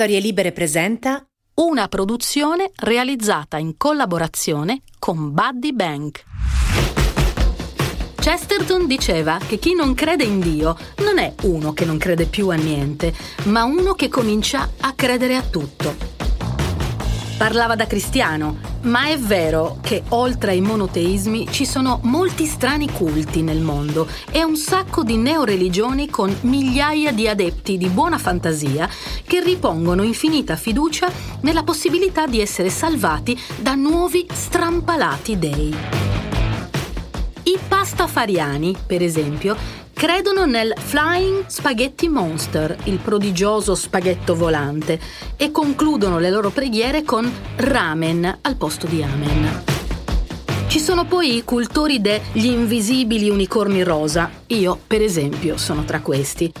Storie Libere presenta una produzione realizzata in collaborazione con Buddy Bank. Chesterton diceva che chi non crede in Dio non è uno che non crede più a niente, ma uno che comincia a credere a tutto. Parlava da cristiano, ma è vero che oltre ai monoteismi ci sono molti strani culti nel mondo e un sacco di neoreligioni con migliaia di adepti di buona fantasia che ripongono infinita fiducia nella possibilità di essere salvati da nuovi strampalati dei. I pastafariani, per esempio, credono nel Flying Spaghetti Monster, il prodigioso spaghetto volante, e concludono le loro preghiere con ramen al posto di amen. Ci sono poi i cultori degli invisibili unicorni rosa, io per esempio sono tra questi.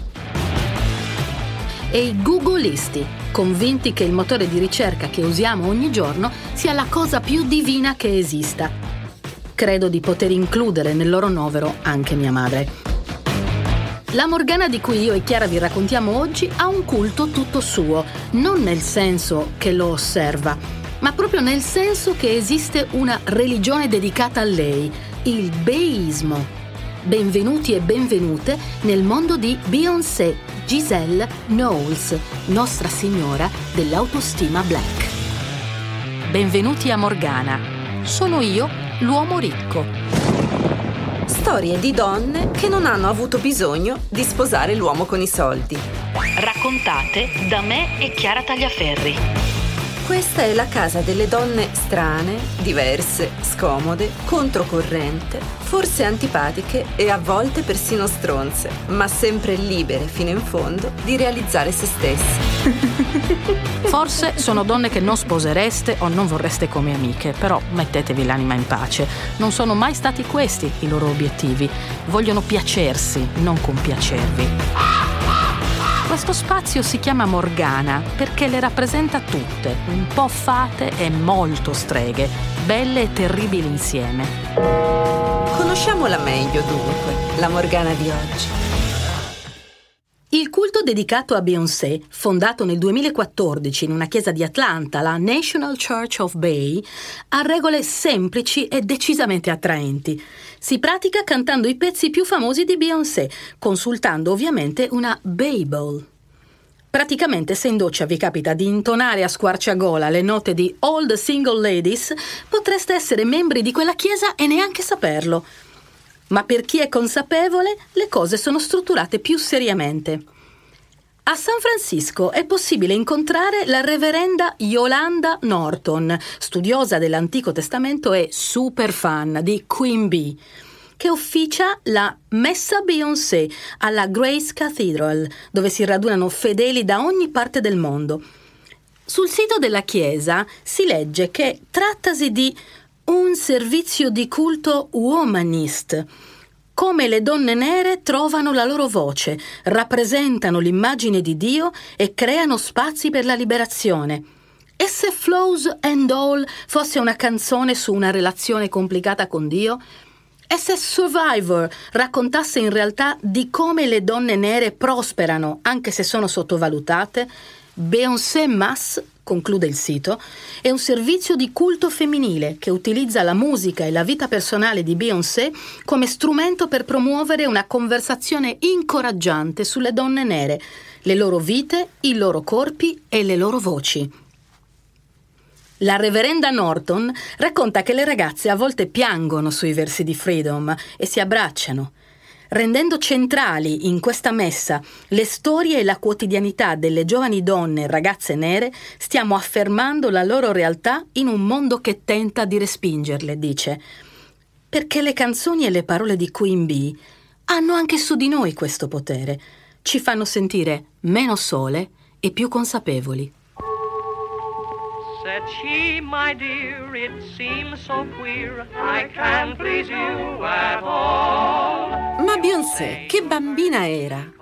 E i googleisti, convinti che il motore di ricerca che usiamo ogni giorno sia la cosa più divina che esista. Credo di poter includere nel loro novero anche mia madre. La Morgana di cui io e Chiara vi raccontiamo oggi ha un culto tutto suo, non nel senso che lo osserva, ma proprio nel senso che esiste una religione dedicata a lei, il Beismo. Benvenuti e benvenute nel mondo di Beyoncé Giselle Knowles, Nostra Signora dell'autostima black. Benvenuti a Morgana. Sono io, l'uomo ricco. Storie di donne che non hanno avuto bisogno di sposare l'uomo con i soldi. Raccontate da me e Chiara Tagliaferri. Questa è la casa delle donne strane, diverse, scomode, controcorrente, forse antipatiche e a volte persino stronze, ma sempre libere fino in fondo di realizzare se stesse. Forse sono donne che non sposereste o non vorreste come amiche, però mettetevi l'anima in pace. Non sono mai stati questi i loro obiettivi. Vogliono piacersi, non compiacervi. Questo spazio si chiama Morgana perché le rappresenta tutte, un po' fate e molto streghe, belle e terribili insieme. Conosciamola meglio dunque, la Morgana di oggi. Il culto dedicato a Beyoncé, fondato nel 2014 in una chiesa di Atlanta, la National Church of Bay, ha regole semplici e decisamente attraenti. Si pratica cantando i pezzi più famosi di Beyoncé, consultando ovviamente una Bible. Praticamente se in doccia vi capita di intonare a squarciagola le note di All the Single Ladies, potreste essere membri di quella chiesa e neanche saperlo. Ma per chi è consapevole, le cose sono strutturate più seriamente. A San Francisco è possibile incontrare la reverenda Yolanda Norton, studiosa dell'Antico Testamento e super fan di Queen Bee che officia la Messa Beyoncé alla Grace Cathedral, dove si radunano fedeli da ogni parte del mondo. Sul sito della chiesa si legge che trattasi di un servizio di culto womanist, come le donne nere trovano la loro voce, rappresentano l'immagine di Dio e creano spazi per la liberazione. E se Flows and All fosse una canzone su una relazione complicata con Dio? E se Survivor raccontasse in realtà di come le donne nere prosperano anche se sono sottovalutate, Beyoncé Mass, conclude il sito, è un servizio di culto femminile che utilizza la musica e la vita personale di Beyoncé come strumento per promuovere una conversazione incoraggiante sulle donne nere, le loro vite, i loro corpi e le loro voci. La reverenda Norton racconta che le ragazze a volte piangono sui versi di Freedom e si abbracciano. Rendendo centrali in questa messa le storie e la quotidianità delle giovani donne e ragazze nere, stiamo affermando la loro realtà in un mondo che tenta di respingerle, dice. Perché le canzoni e le parole di Queen Bee hanno anche su di noi questo potere. Ci fanno sentire meno sole e più consapevoli. Said she, my dear, it seems so queer, I can't please you at all. Beyoncé, che bambina era!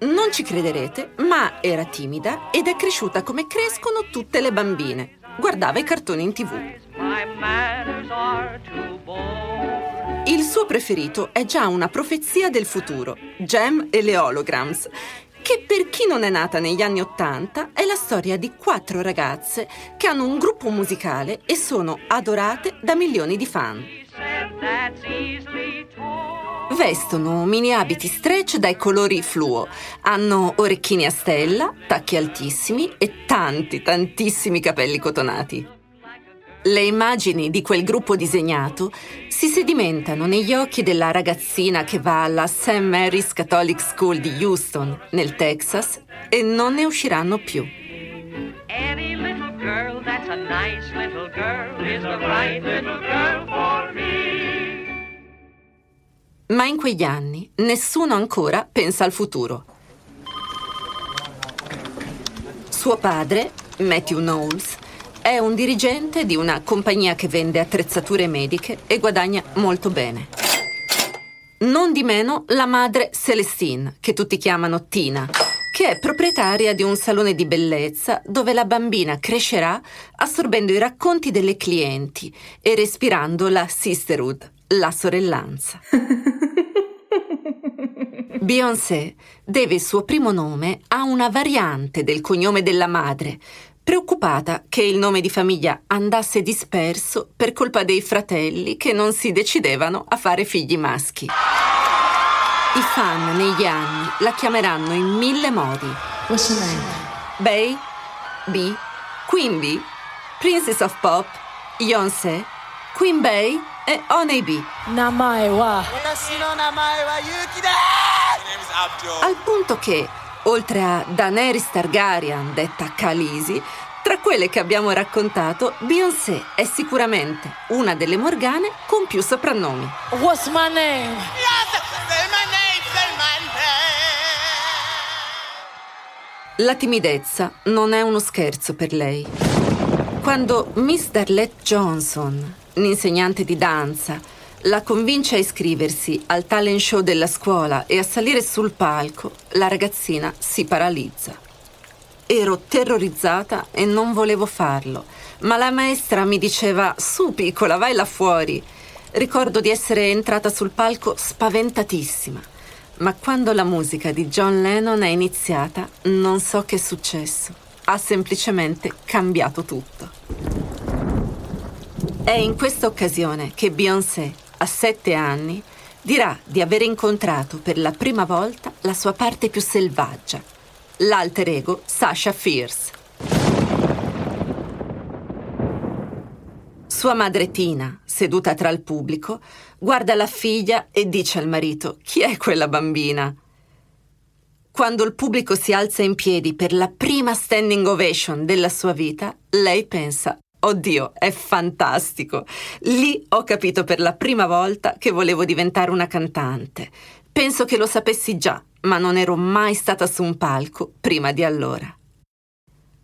Non ci crederete, ma era timida ed è cresciuta come crescono tutte le bambine. Guardava i cartoni in tv. Il suo preferito è già una profezia del futuro, Gem e le holograms, che per chi non è nata negli anni Ottanta è la storia di quattro ragazze che hanno un gruppo musicale e sono adorate da milioni di fan. Vestono mini abiti stretch dai colori fluo, hanno orecchini a stella, tacchi altissimi e tanti, tantissimi capelli cotonati. Le immagini di quel gruppo disegnato si sedimentano negli occhi della ragazzina che va alla St. Mary's Catholic School di Houston, nel Texas, e non ne usciranno più. Ma in quegli anni nessuno ancora pensa al futuro. Suo padre, Matthew Knowles, è un dirigente di una compagnia che vende attrezzature mediche e guadagna molto bene. Non di meno la madre Celestine, che tutti chiamano Tina, che è proprietaria di un salone di bellezza dove la bambina crescerà assorbendo i racconti delle clienti e respirando la sisterhood, la sorellanza. Beyoncé deve il suo primo nome a una variante del cognome della madre, preoccupata che il nome di famiglia andasse disperso per colpa dei fratelli che non si decidevano a fare figli maschi. I fan negli anni la chiameranno in mille modi. What's your name? Bey, B, Bee, Princess of Pop, Beyoncé, Queen Bey e Honey Bee. Al punto che, oltre a Daenerys Targaryen, detta Khaleesi, tra quelle che abbiamo raccontato, Beyoncé è sicuramente una delle Morgane con più soprannomi. What's my name? La timidezza non è uno scherzo per lei. Quando Miss Darlette Johnson, l'insegnante di danza, la convince a iscriversi al talent show della scuola e a salire sul palco, la ragazzina si paralizza. Ero terrorizzata e non volevo farlo, ma la maestra mi diceva su piccola, vai là fuori. Ricordo di essere entrata sul palco spaventatissima, ma quando la musica di John Lennon è iniziata non so che è successo. Ha semplicemente cambiato tutto. È in questa occasione che Beyoncé, a sette anni, dirà di aver incontrato per la prima volta la sua parte più selvaggia, l'alter ego Sasha Fierce. Sua madre Tina, seduta tra il pubblico, guarda la figlia e dice al marito: Chi è quella bambina? Quando il pubblico si alza in piedi per la prima standing ovation della sua vita, lei pensa: Oddio, è fantastico. Lì ho capito per la prima volta che volevo diventare una cantante. Penso che lo sapessi già, ma non ero mai stata su un palco prima di allora.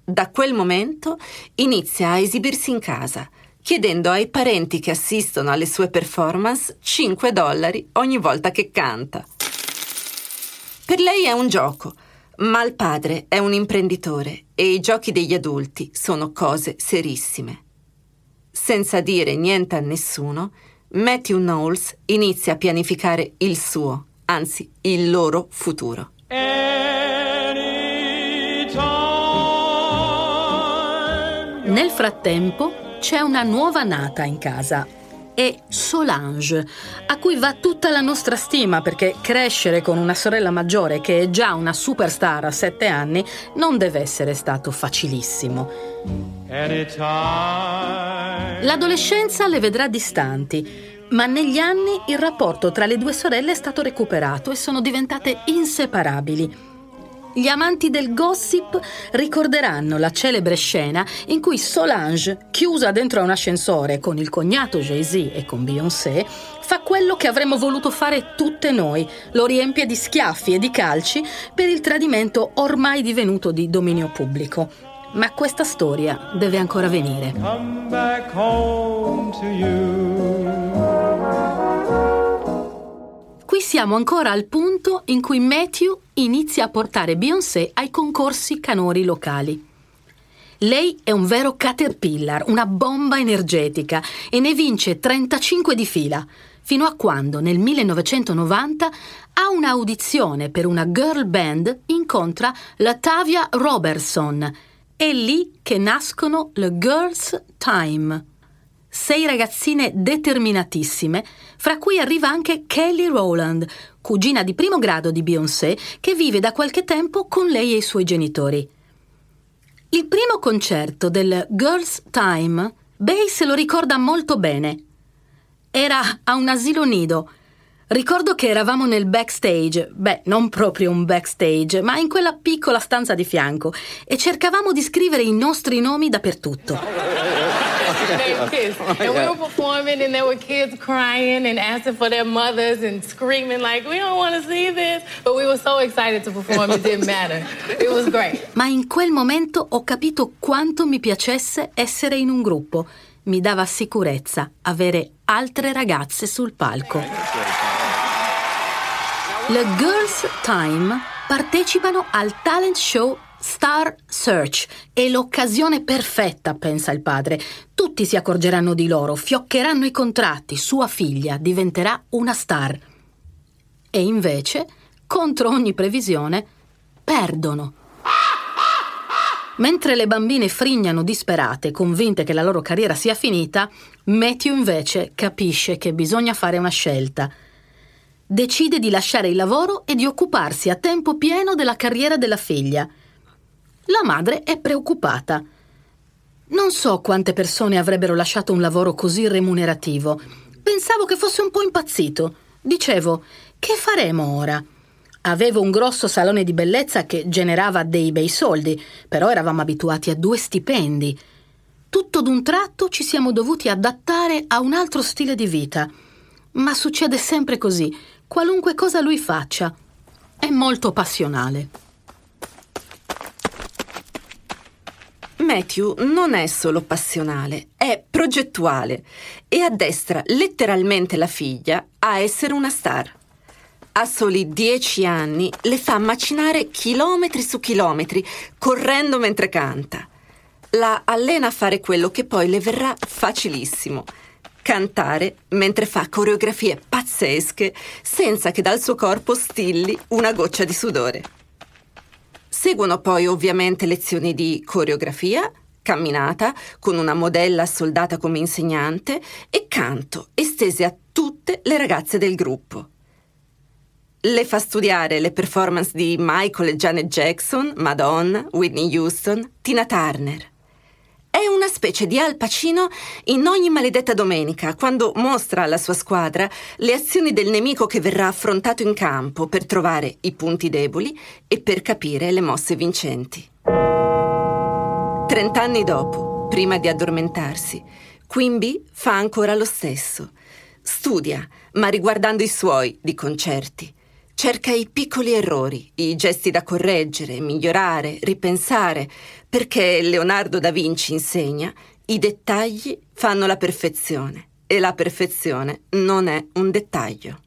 Da quel momento inizia a esibirsi in casa, chiedendo ai parenti che assistono alle sue performance 5 dollari ogni volta che canta. Per lei è un gioco, ma il padre è un imprenditore e i giochi degli adulti sono cose serissime. Senza dire niente a nessuno, Matthew Knowles inizia a pianificare il suo, anzi il loro futuro. Nel frattempo c'è una nuova nata in casa. È Solange, a cui va tutta la nostra stima perché crescere con una sorella maggiore che è già una superstar a sette anni non deve essere stato facilissimo. L'adolescenza le vedrà distanti, ma negli anni il rapporto tra le due sorelle è stato recuperato e sono diventate inseparabili. Gli amanti del gossip ricorderanno la celebre scena in cui Solange, chiusa dentro un ascensore con il cognato Jay-Z e con Beyoncé, fa quello che avremmo voluto fare tutte noi, lo riempie di schiaffi e di calci per il tradimento ormai divenuto di dominio pubblico. Ma questa storia deve ancora venire. Come back home to you. Qui siamo ancora al punto in cui Matthew inizia a portare Beyoncé ai concorsi canori locali. Lei è un vero caterpillar, una bomba energetica e ne vince 35 di fila. fino a quando nel 1990 a un'audizione per una girl band incontra Latavia Robertson. È lì che nascono le Girls Time. Sei ragazzine determinatissime, fra cui arriva anche Kelly Rowland, cugina di primo grado di Beyoncé, che vive da qualche tempo con lei e i suoi genitori. Il primo concerto del Girls Time, Bay se lo ricorda molto bene. Era a un asilo nido. Ricordo che eravamo nel backstage, beh, non proprio un backstage, ma in quella piccola stanza di fianco e cercavamo di scrivere i nostri nomi dappertutto. and we were performing, and there were kids crying and asking for their mothers and screaming like, "We don't want to see this," but we were so excited to perform. It didn't matter. It was great. Ma in quel momento ho capito quanto mi piacesse essere in un gruppo. Mi dava sicurezza avere altre ragazze sul palco. Le Girls Time partecipano al talent show Star Search è l'occasione perfetta, pensa il padre. Tutti si accorgeranno di loro, fioccheranno i contratti, sua figlia diventerà una star. E invece, contro ogni previsione, perdono. Mentre le bambine frignano disperate, convinte che la loro carriera sia finita, Matthew invece capisce che bisogna fare una scelta. Decide di lasciare il lavoro e di occuparsi a tempo pieno della carriera della figlia. La madre è preoccupata. Non so quante persone avrebbero lasciato un lavoro così remunerativo. Pensavo che fosse un po' impazzito. Dicevo, che faremo ora? Avevo un grosso salone di bellezza che generava dei bei soldi, però eravamo abituati a due stipendi. Tutto d'un tratto ci siamo dovuti adattare a un altro stile di vita. Ma succede sempre così, qualunque cosa lui faccia. È molto passionale. Matthew non è solo passionale, è progettuale e addestra letteralmente la figlia a essere una star. A soli dieci anni le fa macinare chilometri su chilometri, correndo mentre canta. La allena a fare quello che poi le verrà facilissimo. Cantare mentre fa coreografie pazzesche senza che dal suo corpo stilli una goccia di sudore. Seguono poi ovviamente lezioni di coreografia, camminata con una modella soldata come insegnante e canto estese a tutte le ragazze del gruppo. Le fa studiare le performance di Michael e Janet Jackson, Madonna, Whitney Houston, Tina Turner. È una specie di Al Pacino in ogni maledetta domenica, quando mostra alla sua squadra le azioni del nemico che verrà affrontato in campo per trovare i punti deboli e per capire le mosse vincenti. Trent'anni dopo, prima di addormentarsi, Quimby fa ancora lo stesso. Studia, ma riguardando i suoi di concerti. Cerca i piccoli errori, i gesti da correggere, migliorare, ripensare, perché Leonardo da Vinci insegna i dettagli fanno la perfezione e la perfezione non è un dettaglio.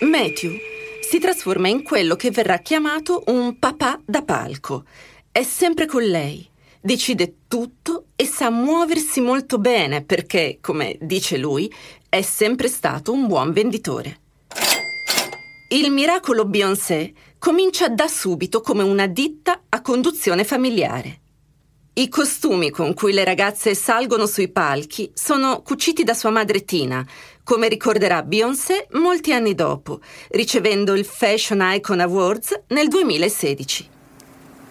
Matthew si trasforma in quello che verrà chiamato un papà da palco. È sempre con lei, decide tutto e sa muoversi molto bene perché, come dice lui, è sempre stato un buon venditore. Il miracolo Beyoncé comincia da subito come una ditta a conduzione familiare. I costumi con cui le ragazze salgono sui palchi sono cuciti da sua madre Tina, come ricorderà Beyoncé molti anni dopo, ricevendo il Fashion Icon Awards nel 2016.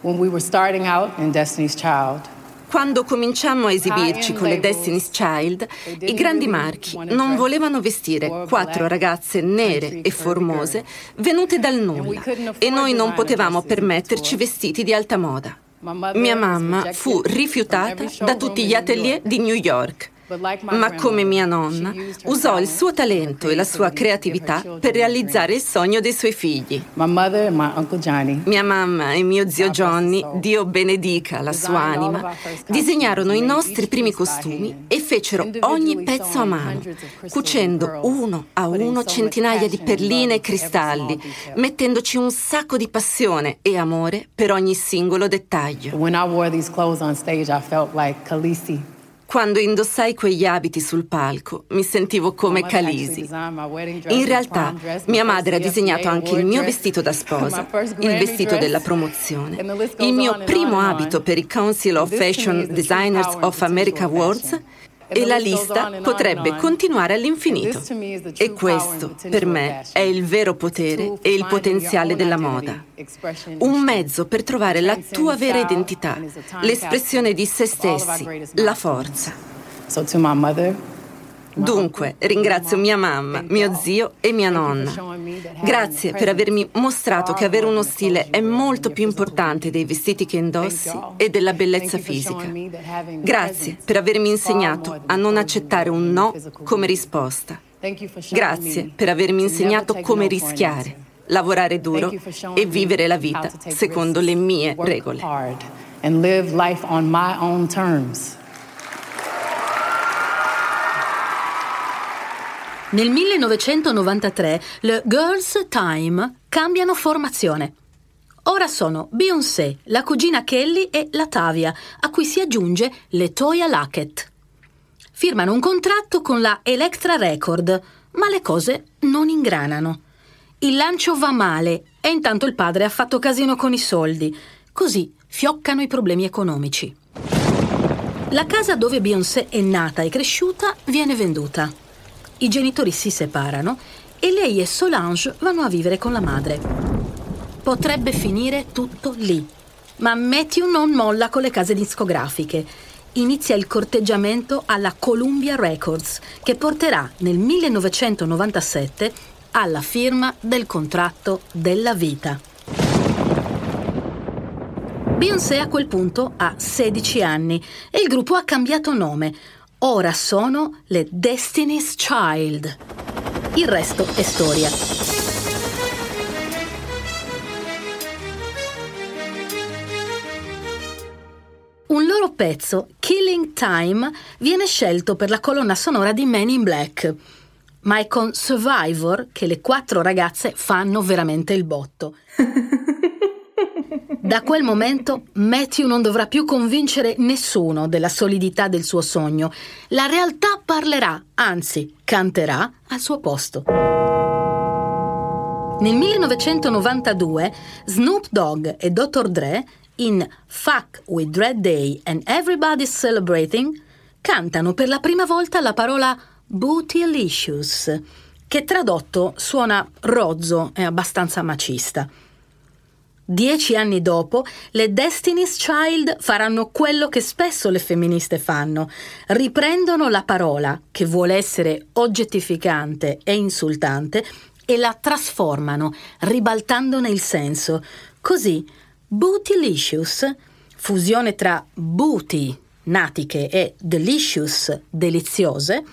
When we were starting out in Destiny's Child, Quando cominciammo a esibirci con le Destiny's Child, i grandi marchi non volevano vestire quattro ragazze nere e formose venute dal nulla. e noi non potevamo permetterci vestiti di alta moda. Mia mamma fu rifiutata da tutti gli atelier di New York. Ma come mia nonna, usò il suo talento e la sua creatività per realizzare il sogno dei suoi figli. Mia mamma e mio zio Johnny, Dio benedica la sua anima, disegnarono i nostri primi costumi e fecero ogni pezzo a mano, cucendo uno a uno centinaia di perline e cristalli, mettendoci un sacco di passione e amore per ogni singolo dettaglio. When I wore these clothes on stage, I felt like Khaleesi Quando indossai quegli abiti sul palco, mi sentivo come Calisi. In realtà, mia madre ha disegnato anche il mio vestito da sposa, il vestito della promozione, il mio primo abito per i Council of Fashion Designers of America Awards e la lista potrebbe continuare all'infinito. E questo, per me, è il vero potere e il potenziale della moda. Un mezzo per trovare la tua vera identità, l'espressione di se stessi, la forza. Dunque, ringrazio mia mamma, mio zio e mia nonna. Grazie per avermi mostrato che avere uno stile è molto più importante dei vestiti che indossi e della bellezza fisica. Grazie per avermi insegnato a non accettare un no come risposta. Grazie per avermi insegnato come rischiare, lavorare duro e vivere la vita secondo le mie regole. And live life on my own terms. Nel 1993 le Girls Time cambiano formazione. Ora sono Beyoncé, la cugina Kelly e Latavia, a cui si aggiunge Letoya Luckett. Firmano un contratto con la Electra Record, ma le cose non ingranano. Il lancio va male e intanto il padre ha fatto casino con i soldi. Così fioccano i problemi economici. La casa dove Beyoncé è nata e cresciuta viene venduta i genitori si separano e lei e Solange vanno a vivere con la madre. Potrebbe finire tutto lì, ma Matthew non molla con le case discografiche. Inizia il corteggiamento alla Columbia Records, che porterà nel 1997 alla firma del contratto della vita. Beyoncé a quel punto ha 16 anni e il gruppo ha cambiato nome. Ora sono le Destiny's Child. Il resto è storia. Un loro pezzo, Killing Time, viene scelto per la colonna sonora di Men in Black. Ma è con Survivor che le quattro ragazze fanno veramente il botto. Da quel momento Matthew non dovrà più convincere nessuno della solidità del suo sogno. La realtà parlerà, anzi canterà al suo posto. Nel 1992 Snoop Dogg e Dr. Dre in Fuck with Dread Day and Everybody's Celebrating cantano per la prima volta la parola Bootylicious, che tradotto suona rozzo e abbastanza macista. Dieci anni dopo, le Destiny's Child faranno quello che spesso le femministe fanno. Riprendono la parola, che vuole essere oggettificante e insultante, e la trasformano, ribaltandone il senso. Così, Bootylicious, fusione tra booty, natiche, e delicious, deliziose,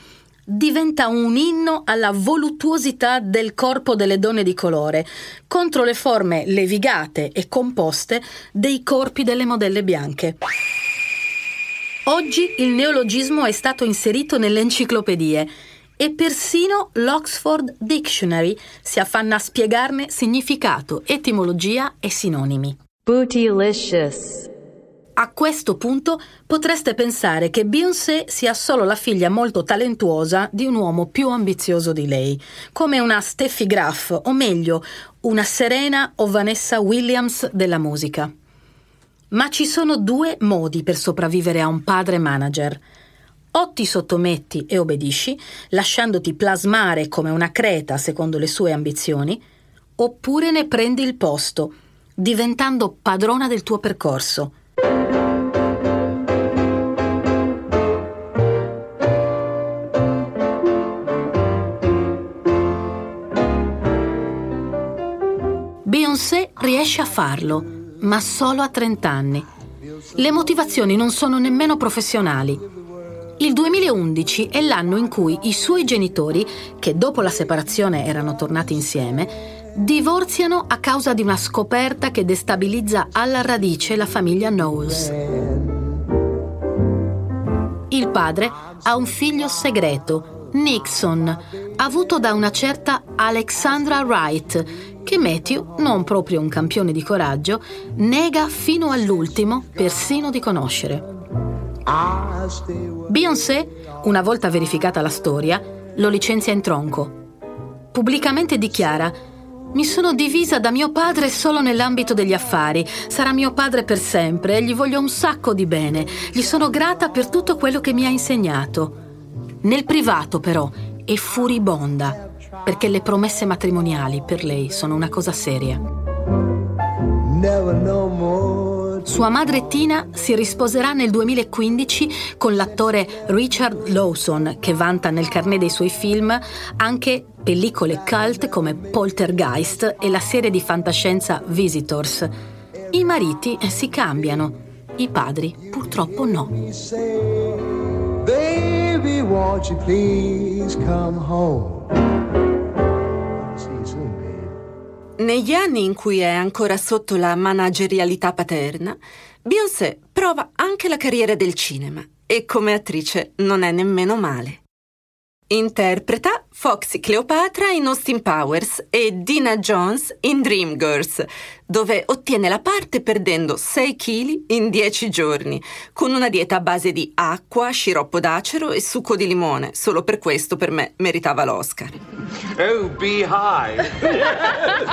diventa un inno alla voluttuosità del corpo delle donne di colore, contro le forme levigate e composte dei corpi delle modelle bianche. Oggi il neologismo è stato inserito nelle enciclopedie e persino l'Oxford Dictionary si affanna a spiegarne significato, etimologia e sinonimi. Bootylicious a questo punto potreste pensare che Beyoncé sia solo la figlia molto talentuosa di un uomo più ambizioso di lei, come una Steffi Graf, o meglio, una Serena o Vanessa Williams della musica. Ma ci sono due modi per sopravvivere a un padre manager. O ti sottometti e obbedisci, lasciandoti plasmare come una creta secondo le sue ambizioni, oppure ne prendi il posto, diventando padrona del tuo percorso Beyoncé riesce a farlo, ma solo a 30 anni. Le motivazioni non sono nemmeno professionali. Il 2011 è l'anno in cui i suoi genitori, che dopo la separazione erano tornati insieme, divorziano a causa di una scoperta che destabilizza alla radice la famiglia Knowles. Il padre ha un figlio segreto, Nixon, avuto da una certa Alexandra Wright, che Matthew, non proprio un campione di coraggio, nega fino all'ultimo persino di conoscere. Beyoncé, una volta verificata la storia, lo licenzia in tronco. Pubblicamente dichiara mi sono divisa da mio padre solo nell'ambito degli affari. Sarà mio padre per sempre e gli voglio un sacco di bene. Gli sono grata per tutto quello che mi ha insegnato. Nel privato, però, è furibonda, perché le promesse matrimoniali per lei sono una cosa seria. Sua madre Tina si risposerà nel 2015 con l'attore Richard Lawson, che vanta nel carnet dei suoi film anche pellicole cult come Poltergeist e la serie di fantascienza Visitors. I mariti si cambiano, i padri purtroppo no. Baby, won't you please come home? Negli anni in cui è ancora sotto la managerialità paterna, Beyoncé prova anche la carriera del cinema e come attrice non è nemmeno male. Interpreta Foxy Cleopatra in Austin Powers e Dina Jones in Dreamgirls, dove ottiene la parte perdendo 6 kg in 10 giorni, con una dieta a base di acqua, sciroppo d'acero e succo di limone. Solo per questo per me meritava l'Oscar. Oh, be high!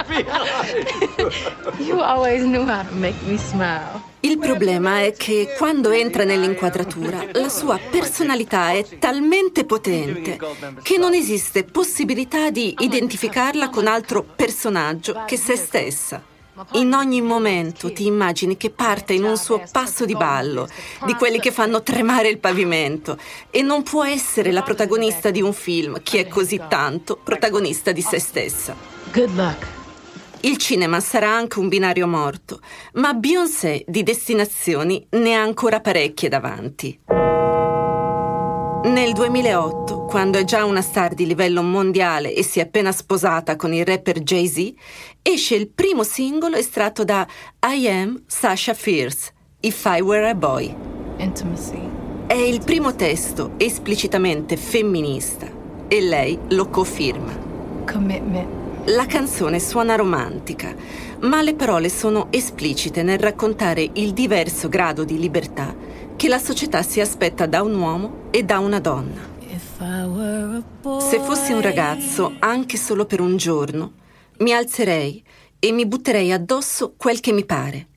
be high! you always knew how to make me smile. Il problema è che quando entra nell'inquadratura la sua personalità è talmente potente che non esiste possibilità di identificarla con altro personaggio che se stessa. In ogni momento ti immagini che parte in un suo passo di ballo, di quelli che fanno tremare il pavimento, e non può essere la protagonista di un film che è così tanto protagonista di se stessa. Good luck. Il cinema sarà anche un binario morto, ma Beyoncé di destinazioni ne ha ancora parecchie davanti. Nel 2008, quando è già una star di livello mondiale e si è appena sposata con il rapper Jay-Z, esce il primo singolo estratto da I Am Sasha Fierce, If I Were a Boy. Intimacy. È il primo testo esplicitamente femminista e lei lo conferma. Commitment. La canzone suona romantica, ma le parole sono esplicite nel raccontare il diverso grado di libertà che la società si aspetta da un uomo e da una donna. Se fossi un ragazzo, anche solo per un giorno, mi alzerei e mi butterei addosso quel che mi pare.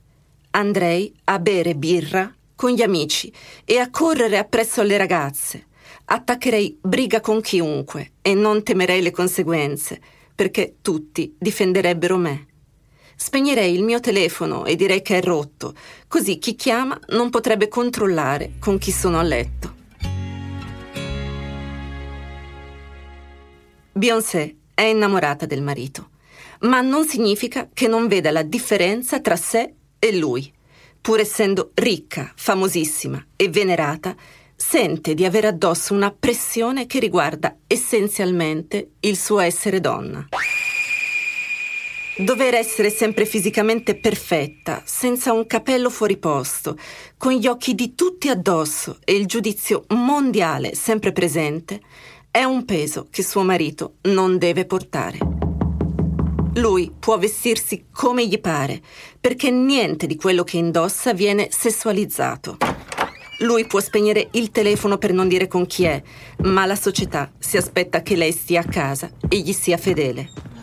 Andrei a bere birra con gli amici e a correre appresso alle ragazze. Attaccherei briga con chiunque e non temerei le conseguenze perché tutti difenderebbero me. Spegnerei il mio telefono e direi che è rotto, così chi chiama non potrebbe controllare con chi sono a letto. Beyoncé è innamorata del marito, ma non significa che non veda la differenza tra sé e lui. Pur essendo ricca, famosissima e venerata, sente di avere addosso una pressione che riguarda essenzialmente il suo essere donna. Dover essere sempre fisicamente perfetta, senza un capello fuori posto, con gli occhi di tutti addosso e il giudizio mondiale sempre presente, è un peso che suo marito non deve portare. Lui può vestirsi come gli pare, perché niente di quello che indossa viene sessualizzato. Lui può spegnere il telefono per non dire con chi è, ma la società si aspetta che lei stia a casa e gli sia fedele.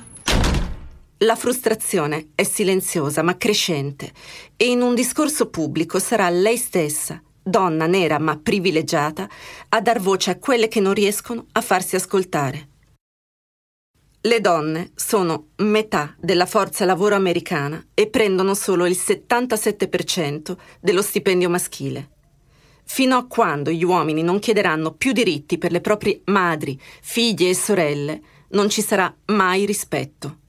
La frustrazione è silenziosa ma crescente e in un discorso pubblico sarà lei stessa, donna nera ma privilegiata, a dar voce a quelle che non riescono a farsi ascoltare. Le donne sono metà della forza lavoro americana e prendono solo il 77% dello stipendio maschile. Fino a quando gli uomini non chiederanno più diritti per le proprie madri, figlie e sorelle, non ci sarà mai rispetto.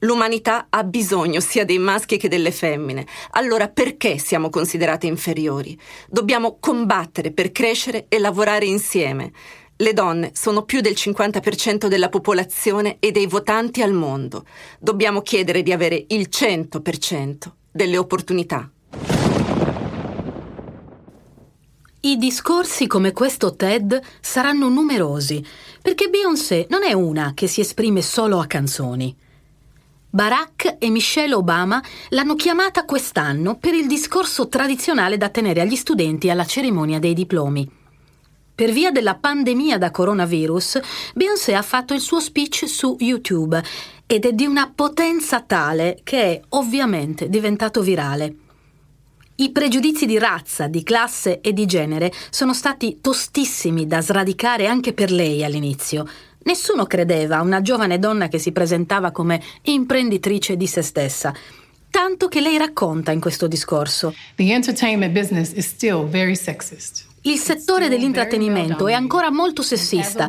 L'umanità ha bisogno sia dei maschi che delle femmine. Allora perché siamo considerate inferiori? Dobbiamo combattere per crescere e lavorare insieme. Le donne sono più del 50% della popolazione e dei votanti al mondo. Dobbiamo chiedere di avere il 100% delle opportunità. I discorsi come questo TED saranno numerosi, perché Beyoncé non è una che si esprime solo a canzoni. Barack e Michelle Obama l'hanno chiamata quest'anno per il discorso tradizionale da tenere agli studenti alla cerimonia dei diplomi. Per via della pandemia da coronavirus, Beyoncé ha fatto il suo speech su YouTube ed è di una potenza tale che è ovviamente diventato virale. I pregiudizi di razza, di classe e di genere sono stati tostissimi da sradicare anche per lei all'inizio. Nessuno credeva a una giovane donna che si presentava come imprenditrice di se stessa. Tanto che lei racconta in questo discorso. The entertainment business is still very sexist. Il settore dell'intrattenimento è ancora molto sessista.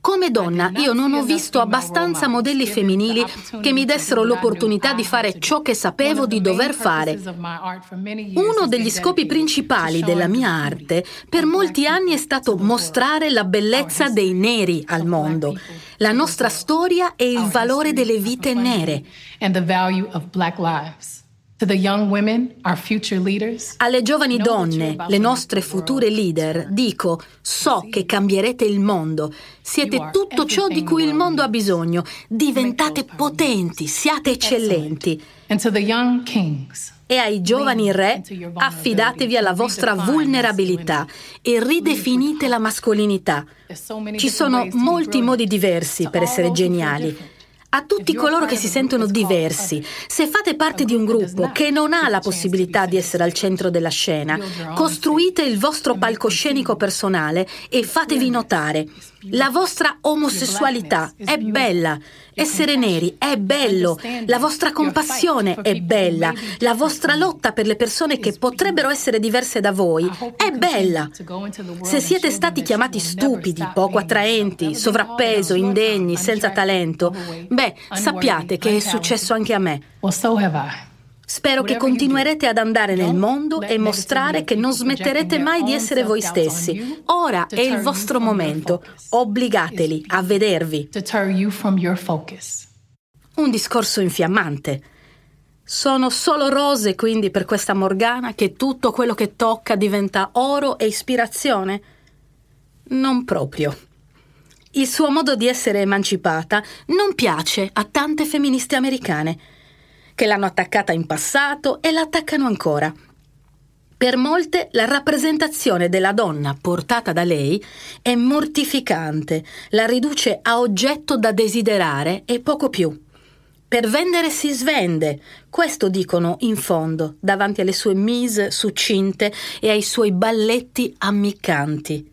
Come donna io non ho visto abbastanza modelli femminili che mi dessero l'opportunità di fare ciò che sapevo di dover fare. Uno degli scopi principali della mia arte per molti anni è stato mostrare la bellezza dei neri al mondo, la nostra storia e il valore delle vite nere. Alle giovani donne, le nostre future leader, dico, so che cambierete il mondo. Siete tutto ciò di cui il mondo ha bisogno. Diventate potenti, siate eccellenti. E ai giovani re, affidatevi alla vostra vulnerabilità e ridefinite la mascolinità. Ci sono molti modi diversi per essere geniali a tutti coloro che si sentono diversi. Se fate parte di un gruppo che non ha la possibilità di essere al centro della scena, costruite il vostro palcoscenico personale e fatevi notare. La vostra omosessualità è bella, essere neri è bello, la vostra compassione è bella, la vostra lotta per le persone che potrebbero essere diverse da voi è bella. Se siete stati chiamati stupidi, poco attraenti, sovrappeso, indegni, senza talento, beh, sappiate che è successo anche a me. Spero che continuerete ad andare nel mondo e mostrare che non smetterete mai di essere voi stessi. Ora è il vostro momento. Obbligateli a vedervi. Un discorso infiammante. Sono solo rose quindi per questa Morgana che tutto quello che tocca diventa oro e ispirazione? Non proprio. Il suo modo di essere emancipata non piace a tante femministe americane che l'hanno attaccata in passato e la attaccano ancora. Per molte la rappresentazione della donna portata da lei è mortificante, la riduce a oggetto da desiderare e poco più. Per vendere si svende, questo dicono in fondo, davanti alle sue mise succinte e ai suoi balletti ammiccanti.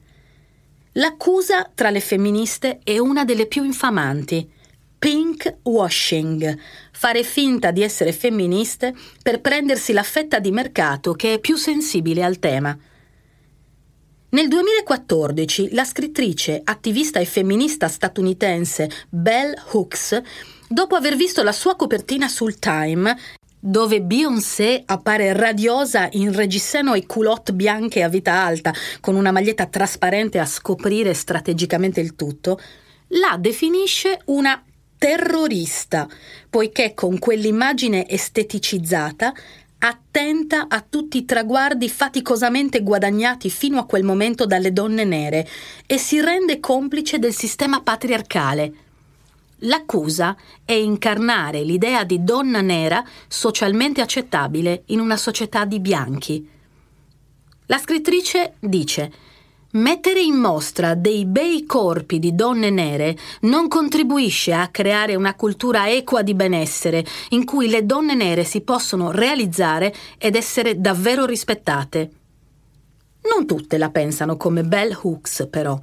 L'accusa tra le femministe è una delle più infamanti pink washing, fare finta di essere femministe per prendersi la fetta di mercato che è più sensibile al tema. Nel 2014 la scrittrice, attivista e femminista statunitense Bell Hooks, dopo aver visto la sua copertina sul Time, dove Beyoncé appare radiosa in reggiseno e culotte bianche a vita alta, con una maglietta trasparente a scoprire strategicamente il tutto, la definisce una terrorista, poiché con quell'immagine esteticizzata attenta a tutti i traguardi faticosamente guadagnati fino a quel momento dalle donne nere e si rende complice del sistema patriarcale. L'accusa è incarnare l'idea di donna nera socialmente accettabile in una società di bianchi. La scrittrice dice Mettere in mostra dei bei corpi di donne nere non contribuisce a creare una cultura equa di benessere in cui le donne nere si possono realizzare ed essere davvero rispettate. Non tutte la pensano come Bell Hooks, però.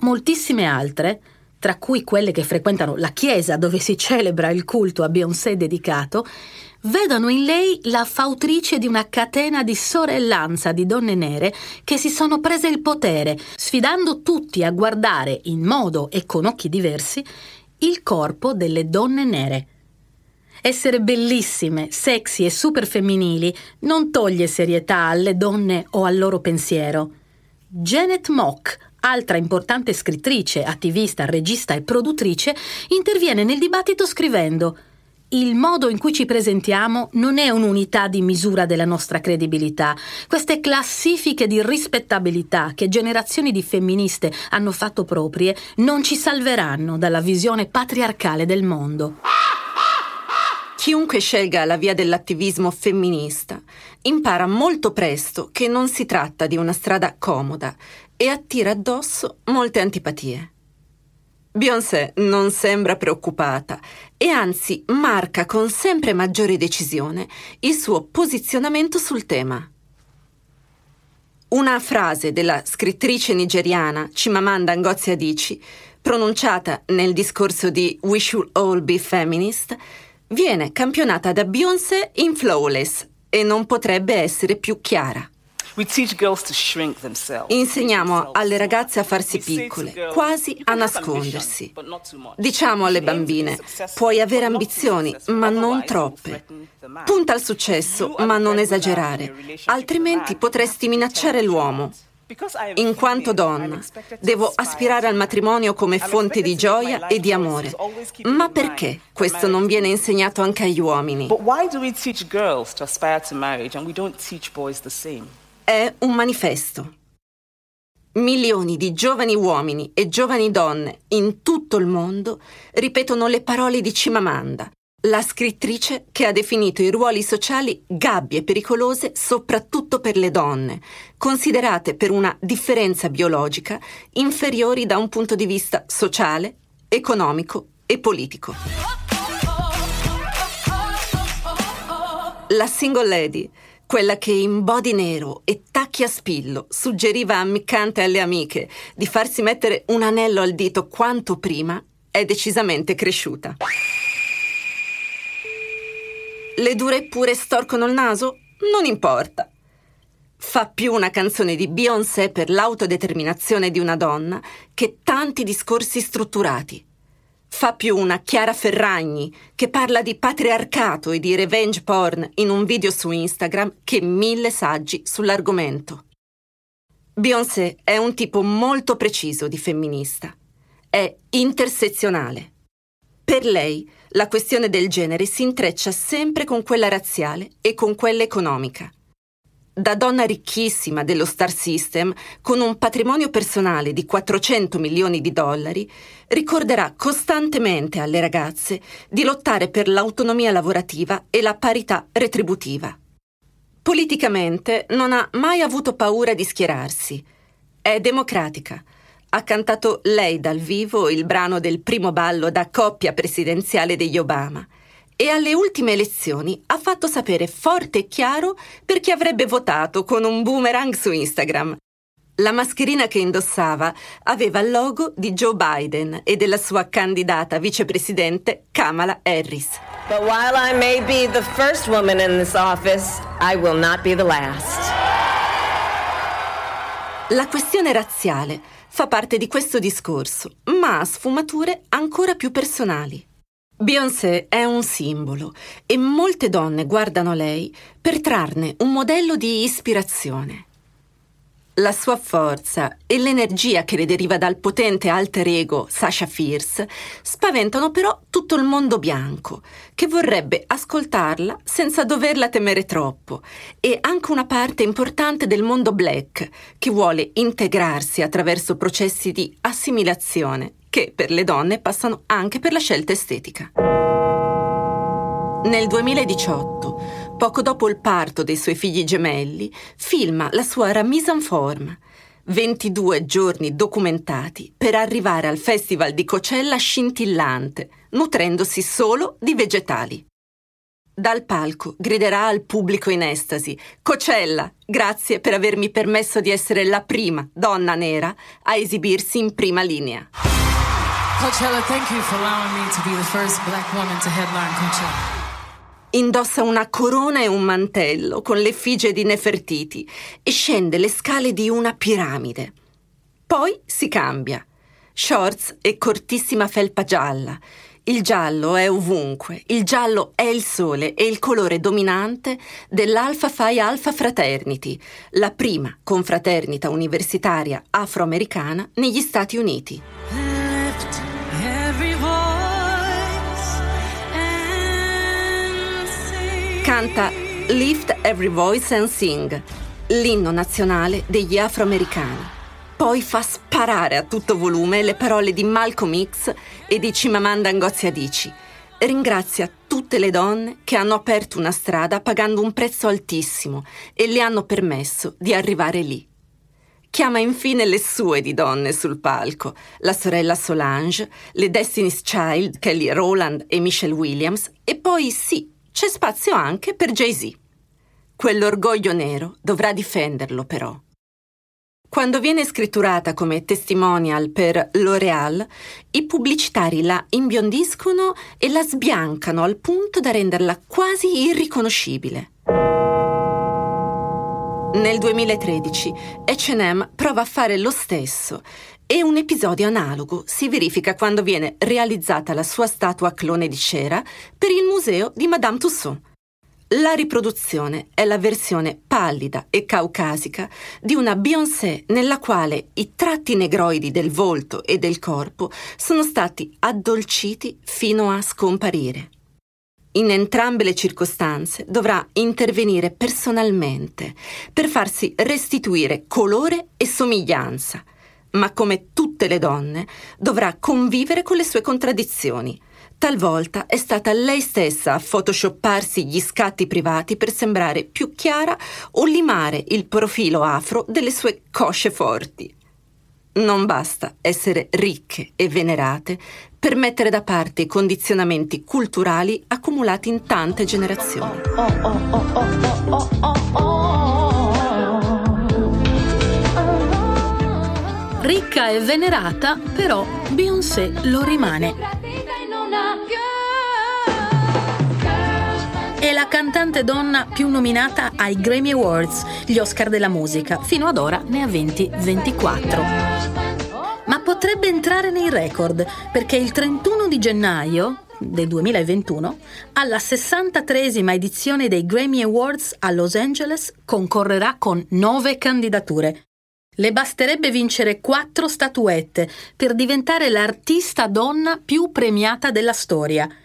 Moltissime altre, tra cui quelle che frequentano la chiesa dove si celebra il culto a Beyoncé dedicato, vedono in lei la fautrice di una catena di sorellanza di donne nere che si sono prese il potere, sfidando tutti a guardare in modo e con occhi diversi il corpo delle donne nere. Essere bellissime, sexy e super femminili non toglie serietà alle donne o al loro pensiero. Janet Mock, altra importante scrittrice, attivista, regista e produttrice, interviene nel dibattito scrivendo il modo in cui ci presentiamo non è un'unità di misura della nostra credibilità. Queste classifiche di rispettabilità che generazioni di femministe hanno fatto proprie non ci salveranno dalla visione patriarcale del mondo. Chiunque scelga la via dell'attivismo femminista impara molto presto che non si tratta di una strada comoda e attira addosso molte antipatie. Beyoncé non sembra preoccupata e anzi marca con sempre maggiore decisione il suo posizionamento sul tema. Una frase della scrittrice nigeriana Chimamanda Ngozi Adichie, pronunciata nel discorso di We Should All Be Feminist, viene campionata da Beyoncé in Flawless e non potrebbe essere più chiara. Insegniamo alle ragazze a farsi piccole, quasi a nascondersi. Diciamo alle bambine, puoi avere ambizioni, ma non troppe. Punta al successo, ma non esagerare, altrimenti potresti minacciare l'uomo. In quanto donna, devo aspirare al matrimonio come fonte di gioia e di amore. Ma perché questo non viene insegnato anche agli uomini? È un manifesto. Milioni di giovani uomini e giovani donne in tutto il mondo ripetono le parole di Cimamanda, la scrittrice che ha definito i ruoli sociali gabbie pericolose soprattutto per le donne, considerate per una differenza biologica inferiori da un punto di vista sociale, economico e politico. La single lady, quella che in body nero e tacchi a spillo suggeriva ammiccante alle amiche di farsi mettere un anello al dito quanto prima, è decisamente cresciuta. Le dure pure storcono il naso? Non importa. Fa più una canzone di Beyoncé per l'autodeterminazione di una donna che tanti discorsi strutturati. Fa più una Chiara Ferragni che parla di patriarcato e di revenge porn in un video su Instagram che mille saggi sull'argomento. Beyoncé è un tipo molto preciso di femminista. È intersezionale. Per lei, la questione del genere si intreccia sempre con quella razziale e con quella economica. Da donna ricchissima dello Star System, con un patrimonio personale di 400 milioni di dollari, ricorderà costantemente alle ragazze di lottare per l'autonomia lavorativa e la parità retributiva. Politicamente non ha mai avuto paura di schierarsi. È democratica ha cantato lei dal vivo il brano del primo ballo da coppia presidenziale degli Obama e alle ultime elezioni ha fatto sapere forte e chiaro per chi avrebbe votato con un boomerang su Instagram. La mascherina che indossava aveva il logo di Joe Biden e della sua candidata vicepresidente Kamala Harris. But while I may be the first woman in this office, I will not be the last. La questione razziale fa parte di questo discorso, ma ha sfumature ancora più personali. Beyoncé è un simbolo e molte donne guardano lei per trarne un modello di ispirazione. La sua forza e l'energia che le deriva dal potente alter ego Sasha Fierce spaventano però tutto il mondo bianco, che vorrebbe ascoltarla senza doverla temere troppo, e anche una parte importante del mondo black, che vuole integrarsi attraverso processi di assimilazione, che per le donne passano anche per la scelta estetica. Nel 2018 poco dopo il parto dei suoi figli gemelli, filma la sua remise en forme. 22 giorni documentati per arrivare al festival di Cocella scintillante, nutrendosi solo di vegetali. Dal palco griderà al pubblico in estasi: Cocella, grazie per avermi permesso di essere la prima donna nera a esibirsi in prima linea. Coachella, thank you for allowing me to be the first black woman to headline Coachella. Indossa una corona e un mantello con l'effigie di Nefertiti e scende le scale di una piramide. Poi si cambia. Shorts e cortissima felpa gialla. Il giallo è ovunque, il giallo è il sole e il colore dominante dell'Alpha Phi Alpha Fraternity, la prima confraternita universitaria afroamericana negli Stati Uniti. Canta Lift Every Voice and Sing, l'inno nazionale degli afroamericani. Poi fa sparare a tutto volume le parole di Malcolm X e di Chimamanda Ngozi Adichie. Ringrazia tutte le donne che hanno aperto una strada pagando un prezzo altissimo e le hanno permesso di arrivare lì. Chiama infine le sue di donne sul palco, la sorella Solange, le Destiny's Child, Kelly Rowland e Michelle Williams, e poi sì, c'è spazio anche per Jay-Z. Quell'orgoglio nero dovrà difenderlo però. Quando viene scritturata come testimonial per L'Oréal, i pubblicitari la imbiondiscono e la sbiancano al punto da renderla quasi irriconoscibile. Nel 2013 HM prova a fare lo stesso e un episodio analogo si verifica quando viene realizzata la sua statua clone di cera per il museo di Madame Tussauds. La riproduzione è la versione pallida e caucasica di una Beyoncé nella quale i tratti negroidi del volto e del corpo sono stati addolciti fino a scomparire. In entrambe le circostanze dovrà intervenire personalmente per farsi restituire colore e somiglianza, ma come tutte le donne dovrà convivere con le sue contraddizioni Talvolta è stata lei stessa a photoshopparsi gli scatti privati per sembrare più chiara o limare il profilo afro delle sue cosce forti. Non basta essere ricche e venerate per mettere da parte i condizionamenti culturali accumulati in tante generazioni. Ricca e venerata, però Beyoncé lo rimane. È la cantante donna più nominata ai Grammy Awards, gli Oscar della musica. Fino ad ora ne ha 20-24. Ma potrebbe entrare nei record perché il 31 di gennaio del 2021, alla 63esima edizione dei Grammy Awards a Los Angeles concorrerà con nove candidature. Le basterebbe vincere quattro statuette per diventare l'artista donna più premiata della storia.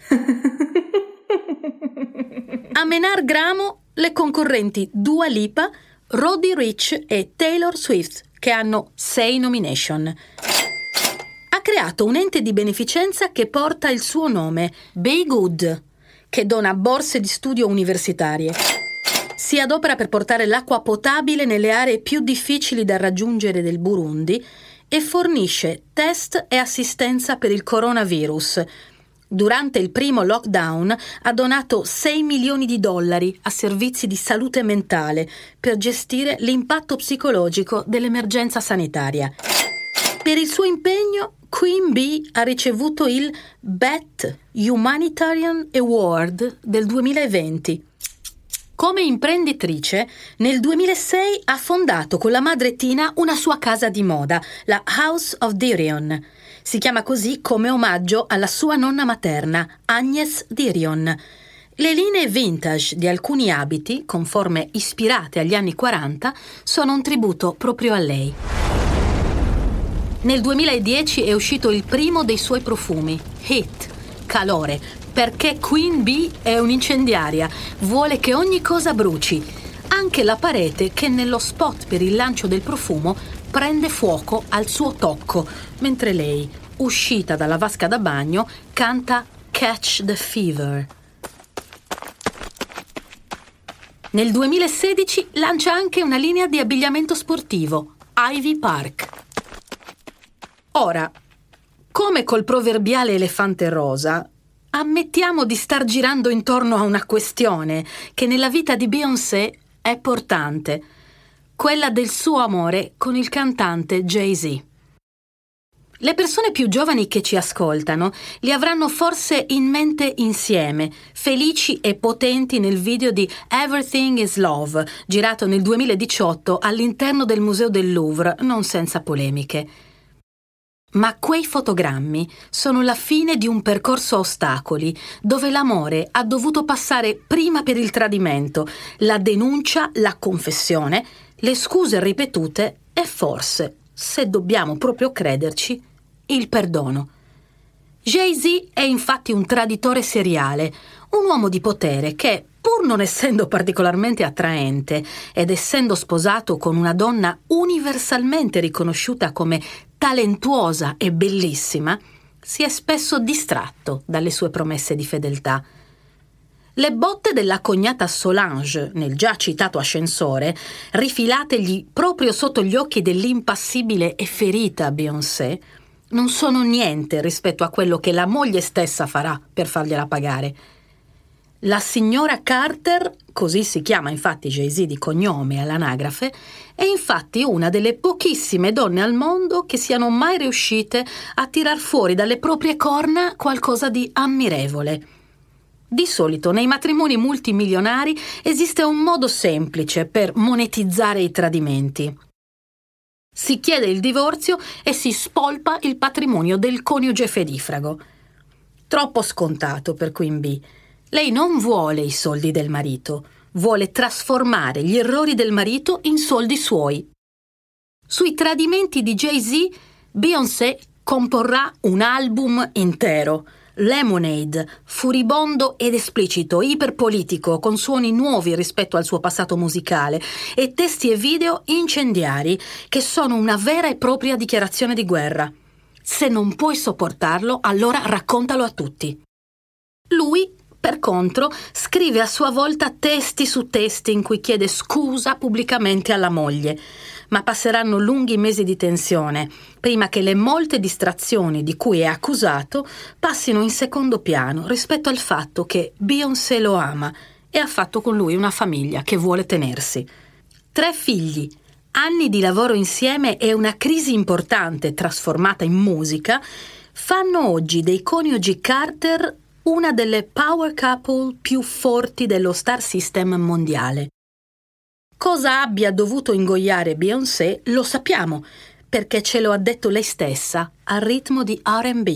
A menar gramo le concorrenti Dua Lipa, Roddy Rich e Taylor Swift, che hanno sei nomination. Ha creato un ente di beneficenza che porta il suo nome, Be Good, che dona borse di studio universitarie si adopera per portare l'acqua potabile nelle aree più difficili da raggiungere del Burundi e fornisce test e assistenza per il coronavirus. Durante il primo lockdown ha donato 6 milioni di dollari a servizi di salute mentale per gestire l'impatto psicologico dell'emergenza sanitaria. Per il suo impegno, Queen Bee ha ricevuto il BET Humanitarian Award del 2020. Come imprenditrice, nel 2006 ha fondato con la madre Tina una sua casa di moda, la House of Dirion. Si chiama così come omaggio alla sua nonna materna, Agnes Dirion. Le linee vintage di alcuni abiti, con forme ispirate agli anni 40, sono un tributo proprio a lei. Nel 2010 è uscito il primo dei suoi profumi, Heat, calore, perché Queen Bee è un'incendiaria, vuole che ogni cosa bruci. Anche la parete che nello spot per il lancio del profumo prende fuoco al suo tocco, mentre lei, uscita dalla vasca da bagno, canta Catch the Fever. Nel 2016 lancia anche una linea di abbigliamento sportivo, Ivy Park. Ora, come col proverbiale elefante rosa, ammettiamo di star girando intorno a una questione che nella vita di Beyoncé è portante, quella del suo amore con il cantante Jay-Z. Le persone più giovani che ci ascoltano li avranno forse in mente insieme, felici e potenti nel video di Everything is Love, girato nel 2018 all'interno del Museo del Louvre, non senza polemiche. Ma quei fotogrammi sono la fine di un percorso a ostacoli, dove l'amore ha dovuto passare prima per il tradimento, la denuncia, la confessione, le scuse ripetute e forse, se dobbiamo proprio crederci, il perdono. Jay-Z è infatti un traditore seriale, un uomo di potere che, pur non essendo particolarmente attraente ed essendo sposato con una donna universalmente riconosciuta come talentuosa e bellissima, si è spesso distratto dalle sue promesse di fedeltà. Le botte della cognata Solange nel già citato ascensore, rifilategli proprio sotto gli occhi dell'impassibile e ferita Beyoncé, non sono niente rispetto a quello che la moglie stessa farà per fargliela pagare. La signora Carter, così si chiama infatti Jay-Z di cognome all'anagrafe, è infatti una delle pochissime donne al mondo che siano mai riuscite a tirar fuori dalle proprie corna qualcosa di ammirevole. Di solito nei matrimoni multimilionari esiste un modo semplice per monetizzare i tradimenti. Si chiede il divorzio e si spolpa il patrimonio del coniuge fedifrago. Troppo scontato per Queen Bee. Lei non vuole i soldi del marito, vuole trasformare gli errori del marito in soldi suoi. Sui tradimenti di Jay-Z, Beyoncé comporrà un album intero. Lemonade, furibondo ed esplicito, iperpolitico, con suoni nuovi rispetto al suo passato musicale e testi e video incendiari che sono una vera e propria dichiarazione di guerra. Se non puoi sopportarlo, allora raccontalo a tutti. Lui per contro, scrive a sua volta testi su testi in cui chiede scusa pubblicamente alla moglie. Ma passeranno lunghi mesi di tensione prima che le molte distrazioni di cui è accusato passino in secondo piano rispetto al fatto che Beyoncé lo ama e ha fatto con lui una famiglia che vuole tenersi. Tre figli, anni di lavoro insieme e una crisi importante trasformata in musica fanno oggi dei coniugi Carter una delle power couple più forti dello star system mondiale. Cosa abbia dovuto ingoiare Beyoncé lo sappiamo, perché ce lo ha detto lei stessa al ritmo di RB.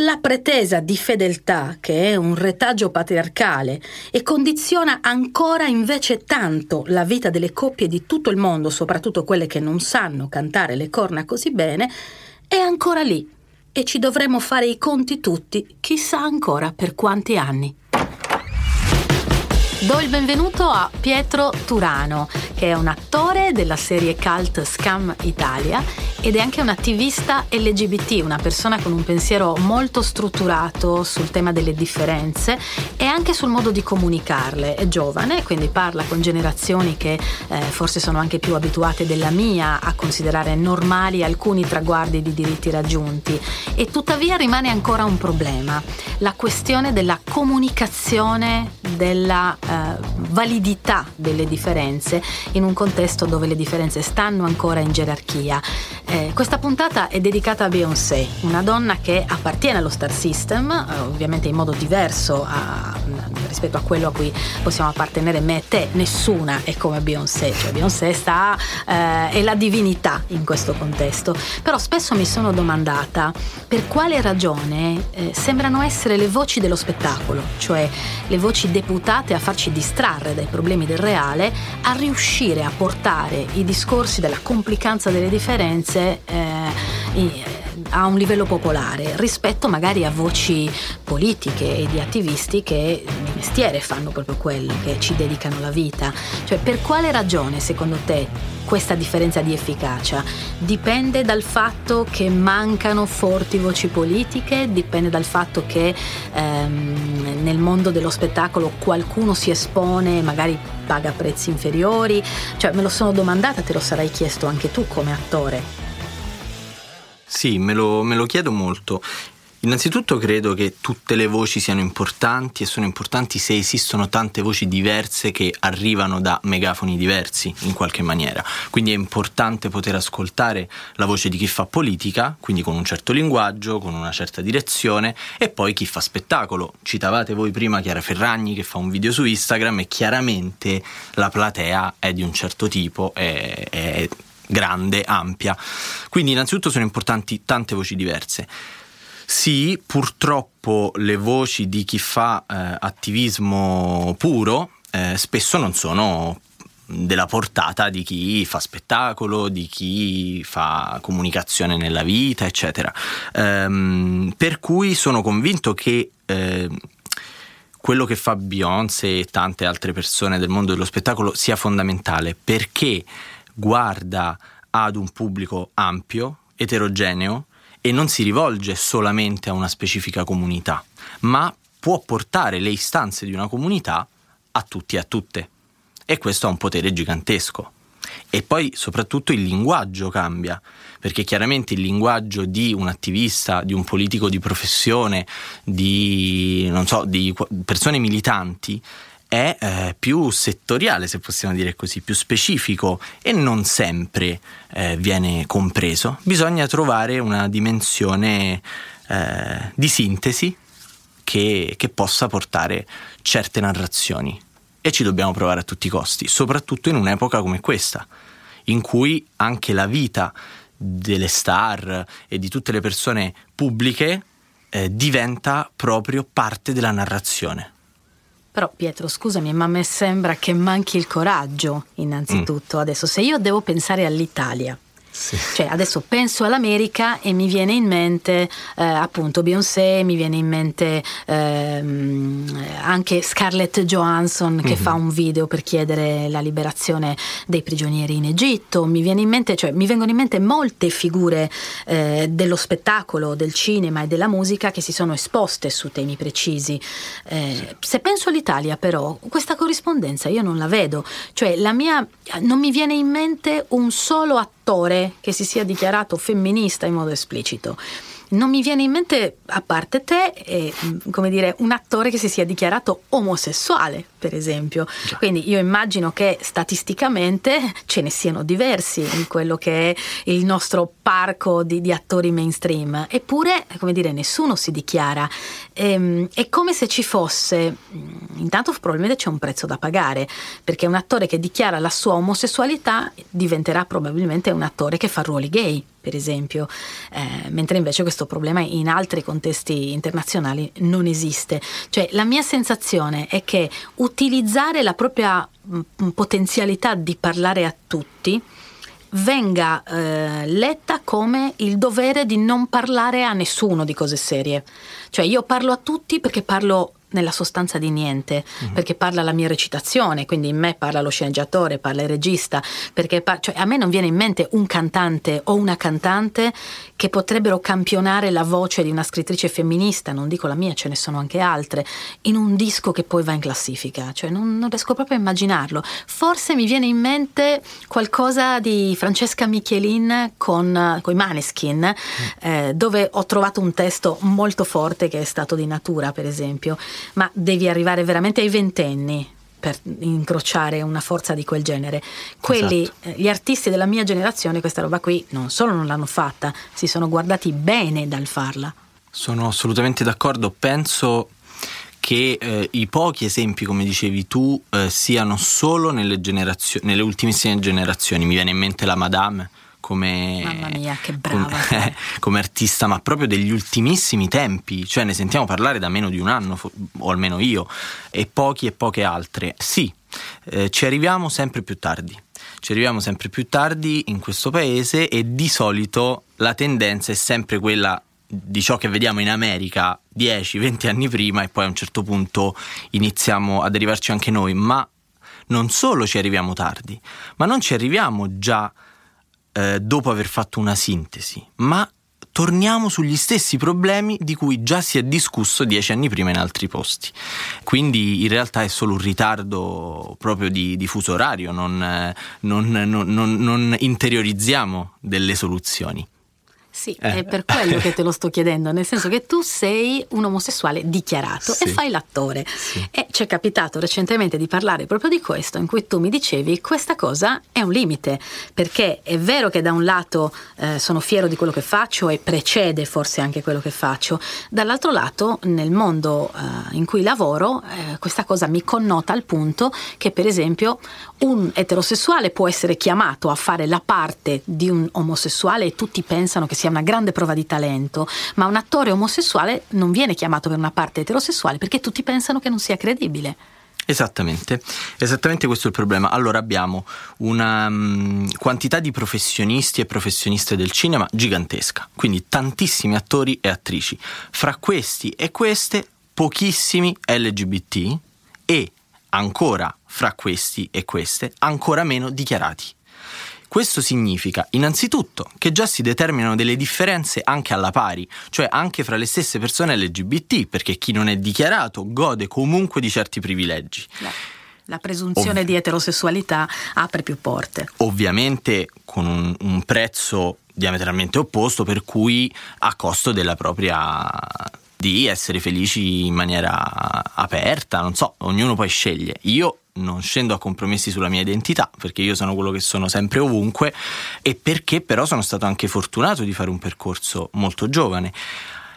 La pretesa di fedeltà, che è un retaggio patriarcale e condiziona ancora invece tanto la vita delle coppie di tutto il mondo, soprattutto quelle che non sanno cantare le corna così bene, è ancora lì e ci dovremo fare i conti tutti, chissà ancora per quanti anni. Do il benvenuto a Pietro Turano, che è un attore della serie cult Scam Italia ed è anche un attivista LGBT, una persona con un pensiero molto strutturato sul tema delle differenze e anche sul modo di comunicarle. È giovane, quindi parla con generazioni che eh, forse sono anche più abituate della mia a considerare normali alcuni traguardi di diritti raggiunti e tuttavia rimane ancora un problema, la questione della comunicazione della eh, validità delle differenze in un contesto dove le differenze stanno ancora in gerarchia. Eh, questa puntata è dedicata a Beyoncé, una donna che appartiene allo Star System, eh, ovviamente in modo diverso a, rispetto a quello a cui possiamo appartenere me e te, nessuna è come Beyoncé, cioè Beyoncé sta, eh, è la divinità in questo contesto. Però spesso mi sono domandata per quale ragione eh, sembrano essere le voci dello spettacolo, cioè le voci deputate a farci distrarre dai problemi del reale, a riuscire a portare i discorsi della complicanza delle differenze eh, a un livello popolare rispetto magari a voci politiche e di attivisti che di mestiere fanno proprio quello, che ci dedicano la vita. Cioè per quale ragione secondo te questa differenza di efficacia? Dipende dal fatto che mancano forti voci politiche, dipende dal fatto che ehm, nel mondo dello spettacolo qualcuno si espone e magari paga prezzi inferiori, cioè me lo sono domandata, te lo sarai chiesto anche tu come attore. Sì, me lo, me lo chiedo molto. Innanzitutto credo che tutte le voci siano importanti e sono importanti se esistono tante voci diverse che arrivano da megafoni diversi in qualche maniera. Quindi è importante poter ascoltare la voce di chi fa politica, quindi con un certo linguaggio, con una certa direzione, e poi chi fa spettacolo. Citavate voi prima Chiara Ferragni che fa un video su Instagram e chiaramente la platea è di un certo tipo, è, è grande, ampia. Quindi innanzitutto sono importanti tante voci diverse. Sì, purtroppo le voci di chi fa eh, attivismo puro eh, spesso non sono della portata di chi fa spettacolo, di chi fa comunicazione nella vita, eccetera. Ehm, per cui sono convinto che eh, quello che fa Beyoncé e tante altre persone del mondo dello spettacolo sia fondamentale perché guarda ad un pubblico ampio, eterogeneo e non si rivolge solamente a una specifica comunità, ma può portare le istanze di una comunità a tutti e a tutte. E questo ha un potere gigantesco. E poi soprattutto il linguaggio cambia, perché chiaramente il linguaggio di un attivista, di un politico di professione, di, so, di persone militanti è eh, più settoriale, se possiamo dire così, più specifico e non sempre eh, viene compreso. Bisogna trovare una dimensione eh, di sintesi che, che possa portare certe narrazioni e ci dobbiamo provare a tutti i costi, soprattutto in un'epoca come questa, in cui anche la vita delle star e di tutte le persone pubbliche eh, diventa proprio parte della narrazione. Però Pietro, scusami, ma a me sembra che manchi il coraggio, innanzitutto. Mm. Adesso, se io devo pensare all'Italia, sì. Cioè, adesso penso all'America e mi viene in mente eh, appunto Beyoncé, mi viene in mente ehm, anche Scarlett Johansson che mm-hmm. fa un video per chiedere la liberazione dei prigionieri in Egitto. Mi, viene in mente, cioè, mi vengono in mente molte figure eh, dello spettacolo, del cinema e della musica che si sono esposte su temi precisi. Eh, se penso all'Italia, però, questa corrispondenza io non la vedo. Cioè, la mia, non mi viene in mente un solo attore attore che si sia dichiarato femminista in modo esplicito. Non mi viene in mente, a parte te, eh, come dire, un attore che si sia dichiarato omosessuale, per esempio. Già. Quindi io immagino che statisticamente ce ne siano diversi in quello che è il nostro parco di, di attori mainstream. Eppure, come dire, nessuno si dichiara. Ehm, è come se ci fosse, mm, intanto probabilmente c'è un prezzo da pagare, perché un attore che dichiara la sua omosessualità diventerà probabilmente un attore che fa ruoli gay per esempio, eh, mentre invece questo problema in altri contesti internazionali non esiste. Cioè la mia sensazione è che utilizzare la propria mh, mm, potenzialità di parlare a tutti venga eh, letta come il dovere di non parlare a nessuno di cose serie. Cioè io parlo a tutti perché parlo nella sostanza di niente, mm-hmm. perché parla la mia recitazione, quindi in me parla lo sceneggiatore, parla il regista, perché par- cioè, a me non viene in mente un cantante o una cantante che potrebbero campionare la voce di una scrittrice femminista, non dico la mia, ce ne sono anche altre, in un disco che poi va in classifica, cioè non, non riesco proprio a immaginarlo. Forse mi viene in mente qualcosa di Francesca Michelin con, con i Maneskin, mm. eh, dove ho trovato un testo molto forte che è stato di natura, per esempio ma devi arrivare veramente ai ventenni per incrociare una forza di quel genere. Quelli, esatto. Eh, gli artisti della mia generazione, questa roba qui non solo non l'hanno fatta, si sono guardati bene dal farla. Sono assolutamente d'accordo, penso che eh, i pochi esempi, come dicevi tu, eh, siano solo nelle, nelle ultimissime generazioni. Mi viene in mente la Madame, come, mia, come, come, artista, ma proprio degli ultimissimi tempi, cioè ne sentiamo parlare da meno di un anno, o almeno io, e pochi e poche altre. Sì, eh, ci arriviamo sempre più tardi. Ci arriviamo sempre più tardi in questo paese e di solito la tendenza è sempre quella di ciò che vediamo in America 10-20 anni prima e poi a un certo punto iniziamo ad arrivarci anche noi, ma non solo ci arriviamo tardi, ma non ci arriviamo già eh, dopo aver fatto una sintesi, ma torniamo sugli stessi problemi di cui già si è discusso dieci anni prima in altri posti. Quindi in realtà è solo un ritardo proprio di, di fuso orario, non, eh, non, non, non interiorizziamo delle soluzioni. Sì, eh. è per quello che te lo sto chiedendo, nel senso che tu sei un omosessuale dichiarato sì. e fai l'attore. Sì. E ci è capitato recentemente di parlare proprio di questo, in cui tu mi dicevi questa cosa è un limite, perché è vero che da un lato eh, sono fiero di quello che faccio e precede forse anche quello che faccio, dall'altro lato nel mondo eh, in cui lavoro eh, questa cosa mi connota al punto che per esempio un eterosessuale può essere chiamato a fare la parte di un omosessuale e tutti pensano che sia una grande prova di talento, ma un attore omosessuale non viene chiamato per una parte eterosessuale perché tutti pensano che non sia credibile. Esattamente, esattamente questo è il problema. Allora abbiamo una um, quantità di professionisti e professioniste del cinema gigantesca, quindi tantissimi attori e attrici. Fra questi e queste pochissimi LGBT e ancora fra questi e queste ancora meno dichiarati. Questo significa innanzitutto che già si determinano delle differenze anche alla pari, cioè anche fra le stesse persone LGBT, perché chi non è dichiarato gode comunque di certi privilegi. La, la presunzione Ov- di eterosessualità apre più porte. Ovviamente con un, un prezzo diametralmente opposto, per cui a costo della propria di essere felici in maniera aperta, non so, ognuno poi sceglie. Io non scendo a compromessi sulla mia identità, perché io sono quello che sono sempre ovunque e perché però sono stato anche fortunato di fare un percorso molto giovane.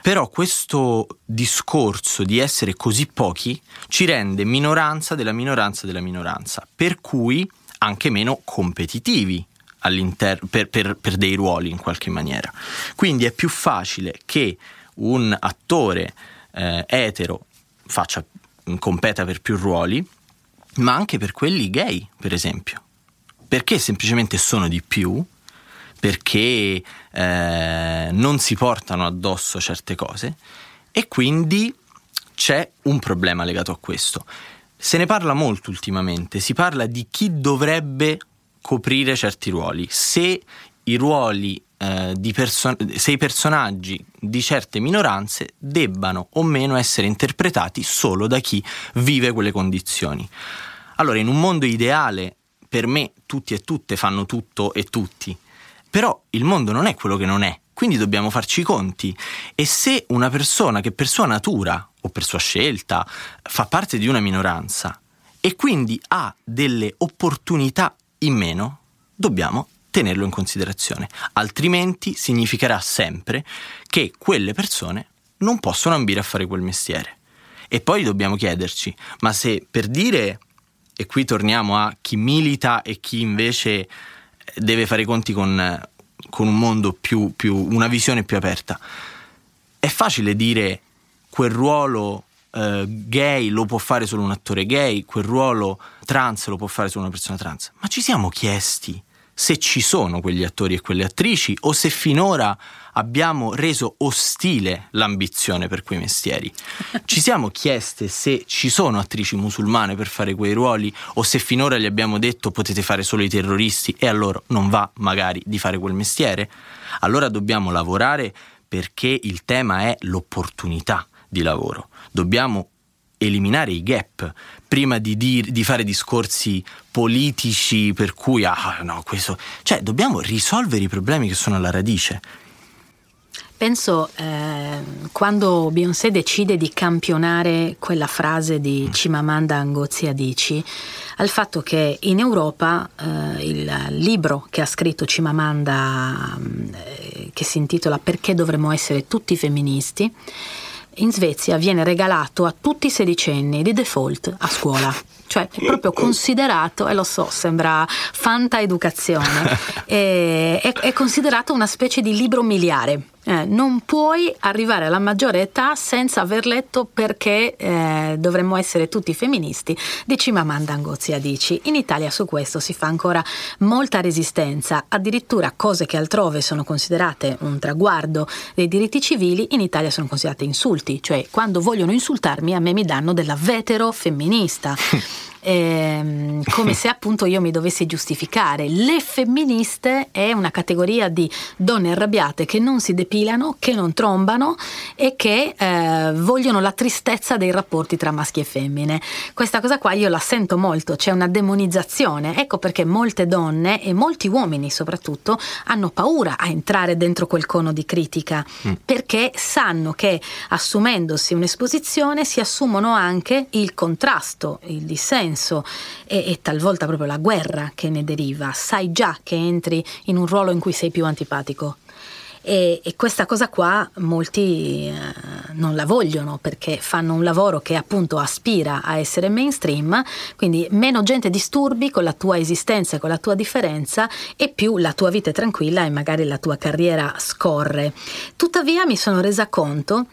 Però questo discorso di essere così pochi ci rende minoranza della minoranza della minoranza, per cui anche meno competitivi per, per, per dei ruoli in qualche maniera. Quindi è più facile che un attore eh, etero faccia, competa per più ruoli, ma anche per quelli gay, per esempio. Perché semplicemente sono di più, perché eh, non si portano addosso certe cose e quindi c'è un problema legato a questo. Se ne parla molto ultimamente, si parla di chi dovrebbe coprire certi ruoli. Se i ruoli eh, di person- se i personaggi di certe minoranze debbano o meno essere interpretati solo da chi vive quelle condizioni. Allora, in un mondo ideale, per me tutti e tutte fanno tutto e tutti, però il mondo non è quello che non è, quindi dobbiamo farci i conti. E se una persona che per sua natura o per sua scelta fa parte di una minoranza e quindi ha delle opportunità in meno, dobbiamo tenerlo in considerazione, altrimenti significherà sempre che quelle persone non possono ambire a fare quel mestiere. E poi dobbiamo chiederci, ma se per dire, e qui torniamo a chi milita e chi invece deve fare i conti con, con un mondo più, più, una visione più aperta, è facile dire quel ruolo Uh, gay lo può fare solo un attore gay, quel ruolo trans lo può fare solo una persona trans. Ma ci siamo chiesti se ci sono quegli attori e quelle attrici o se finora abbiamo reso ostile l'ambizione per quei mestieri. Ci siamo chieste se ci sono attrici musulmane per fare quei ruoli o se finora gli abbiamo detto potete fare solo i terroristi e allora non va magari di fare quel mestiere? Allora dobbiamo lavorare perché il tema è l'opportunità di lavoro. Dobbiamo eliminare i gap prima di, dir, di, fare discorsi politici per cui ah no questo cioè dobbiamo risolvere i problemi che sono alla radice Penso eh, quando Beyoncé decide di campionare quella frase di mm. Chimamanda Ngozi Adichie al fatto che in Europa eh, il libro che ha scritto Chimamanda eh, che si intitola Perché dovremmo essere tutti femministi in Svezia viene regalato a tutti i sedicenni di default a scuola. Cioè è proprio considerato, e lo so, sembra fanta educazione, è, è, è considerato una specie di libro miliare eh, non puoi arrivare alla maggiore età senza aver letto perché eh, dovremmo essere tutti femministi di Cimamanda Ngozi Adici. In Italia su questo si fa ancora molta resistenza, addirittura cose che altrove sono considerate un traguardo dei diritti civili, in Italia sono considerate insulti, cioè quando vogliono insultarmi a me mi danno della vetero femminista. ehm, come se appunto io mi dovessi giustificare. Le femministe è una categoria di donne arrabbiate che non si depilano, che non trombano e che eh, vogliono la tristezza dei rapporti tra maschi e femmine. Questa cosa qua io la sento molto, c'è una demonizzazione. Ecco perché molte donne e molti uomini soprattutto hanno paura a entrare dentro quel cono di critica mm. perché sanno che assumendosi un'esposizione si assumono anche il contrasto, il dissenso senso e, e, talvolta proprio la guerra che ne deriva, sai già che entri in un ruolo in cui sei più antipatico. E, e questa cosa qua molti eh, non la vogliono perché fanno un lavoro che appunto aspira a essere mainstream, quindi meno gente disturbi con la tua esistenza e con la tua differenza e più la tua vita è tranquilla e magari la tua carriera scorre. Tuttavia mi sono resa conto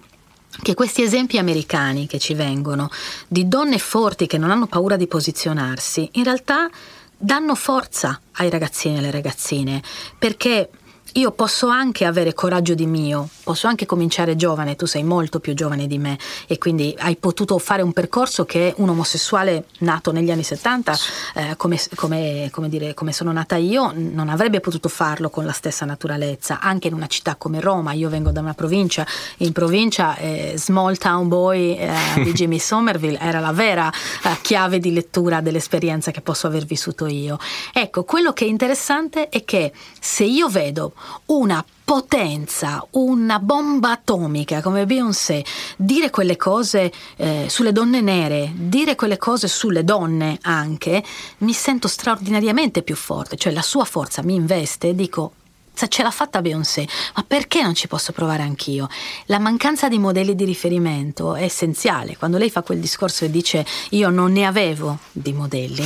che questi esempi americani che ci vengono di donne forti che non hanno paura di posizionarsi, in realtà danno forza ai ragazzini e alle ragazzine, perché io posso anche avere coraggio di mio, posso anche cominciare giovane, tu sei molto più giovane di me e quindi hai potuto fare un percorso che un omosessuale nato negli anni 70, eh, come, come, come, dire, come sono nata io, non avrebbe potuto farlo con la stessa naturalezza, anche in una città come Roma, io vengo da una provincia, in provincia eh, Small Town Boy eh, di Jimmy Somerville era la vera eh, chiave di lettura dell'esperienza che posso aver vissuto io. Ecco, quello che è interessante è che se io vedo una potenza, una bomba atomica come Beyoncé, dire quelle cose eh, sulle donne nere, dire quelle cose sulle donne anche, mi sento straordinariamente più forte, cioè la sua forza mi investe e dico se ce l'ha fatta Beyoncé, ma perché non ci posso provare anch'io? La mancanza di modelli di riferimento è essenziale. Quando lei fa quel discorso e dice io non ne avevo di modelli,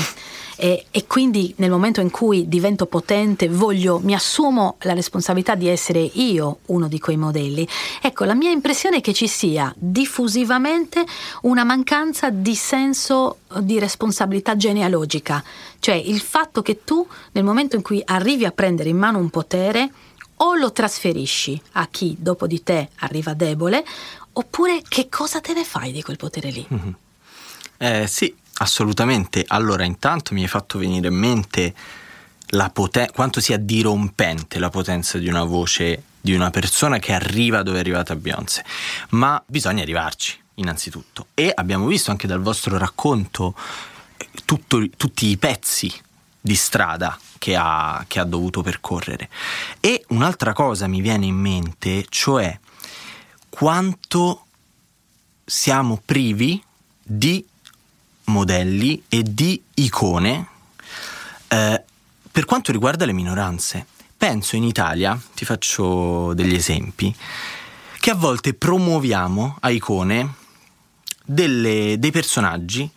e, e, quindi nel momento in cui divento potente voglio, mi assumo la responsabilità di essere io uno di quei modelli. Ecco, la mia impressione è che ci sia diffusivamente una mancanza di senso di responsabilità genealogica, cioè il fatto che tu nel momento in cui arrivi a prendere in mano un potere o lo trasferisci a chi dopo di te arriva debole, oppure che cosa te ne fai di quel potere lì? Mm-hmm. Eh, sì, Assolutamente. Allora, intanto mi hai fatto venire in mente poten- quanto sia dirompente la potenza di una voce di una persona che arriva dove è arrivata Beyoncé. Ma bisogna arrivarci, innanzitutto. E abbiamo visto anche dal vostro racconto eh, tutto, tutti i pezzi di strada che ha, che ha dovuto percorrere. E un'altra cosa mi viene in mente, cioè quanto siamo privi di modelli e di icone eh, per quanto riguarda le minoranze. Penso in Italia, ti faccio degli esempi, che a volte promuoviamo a icone delle, dei personaggi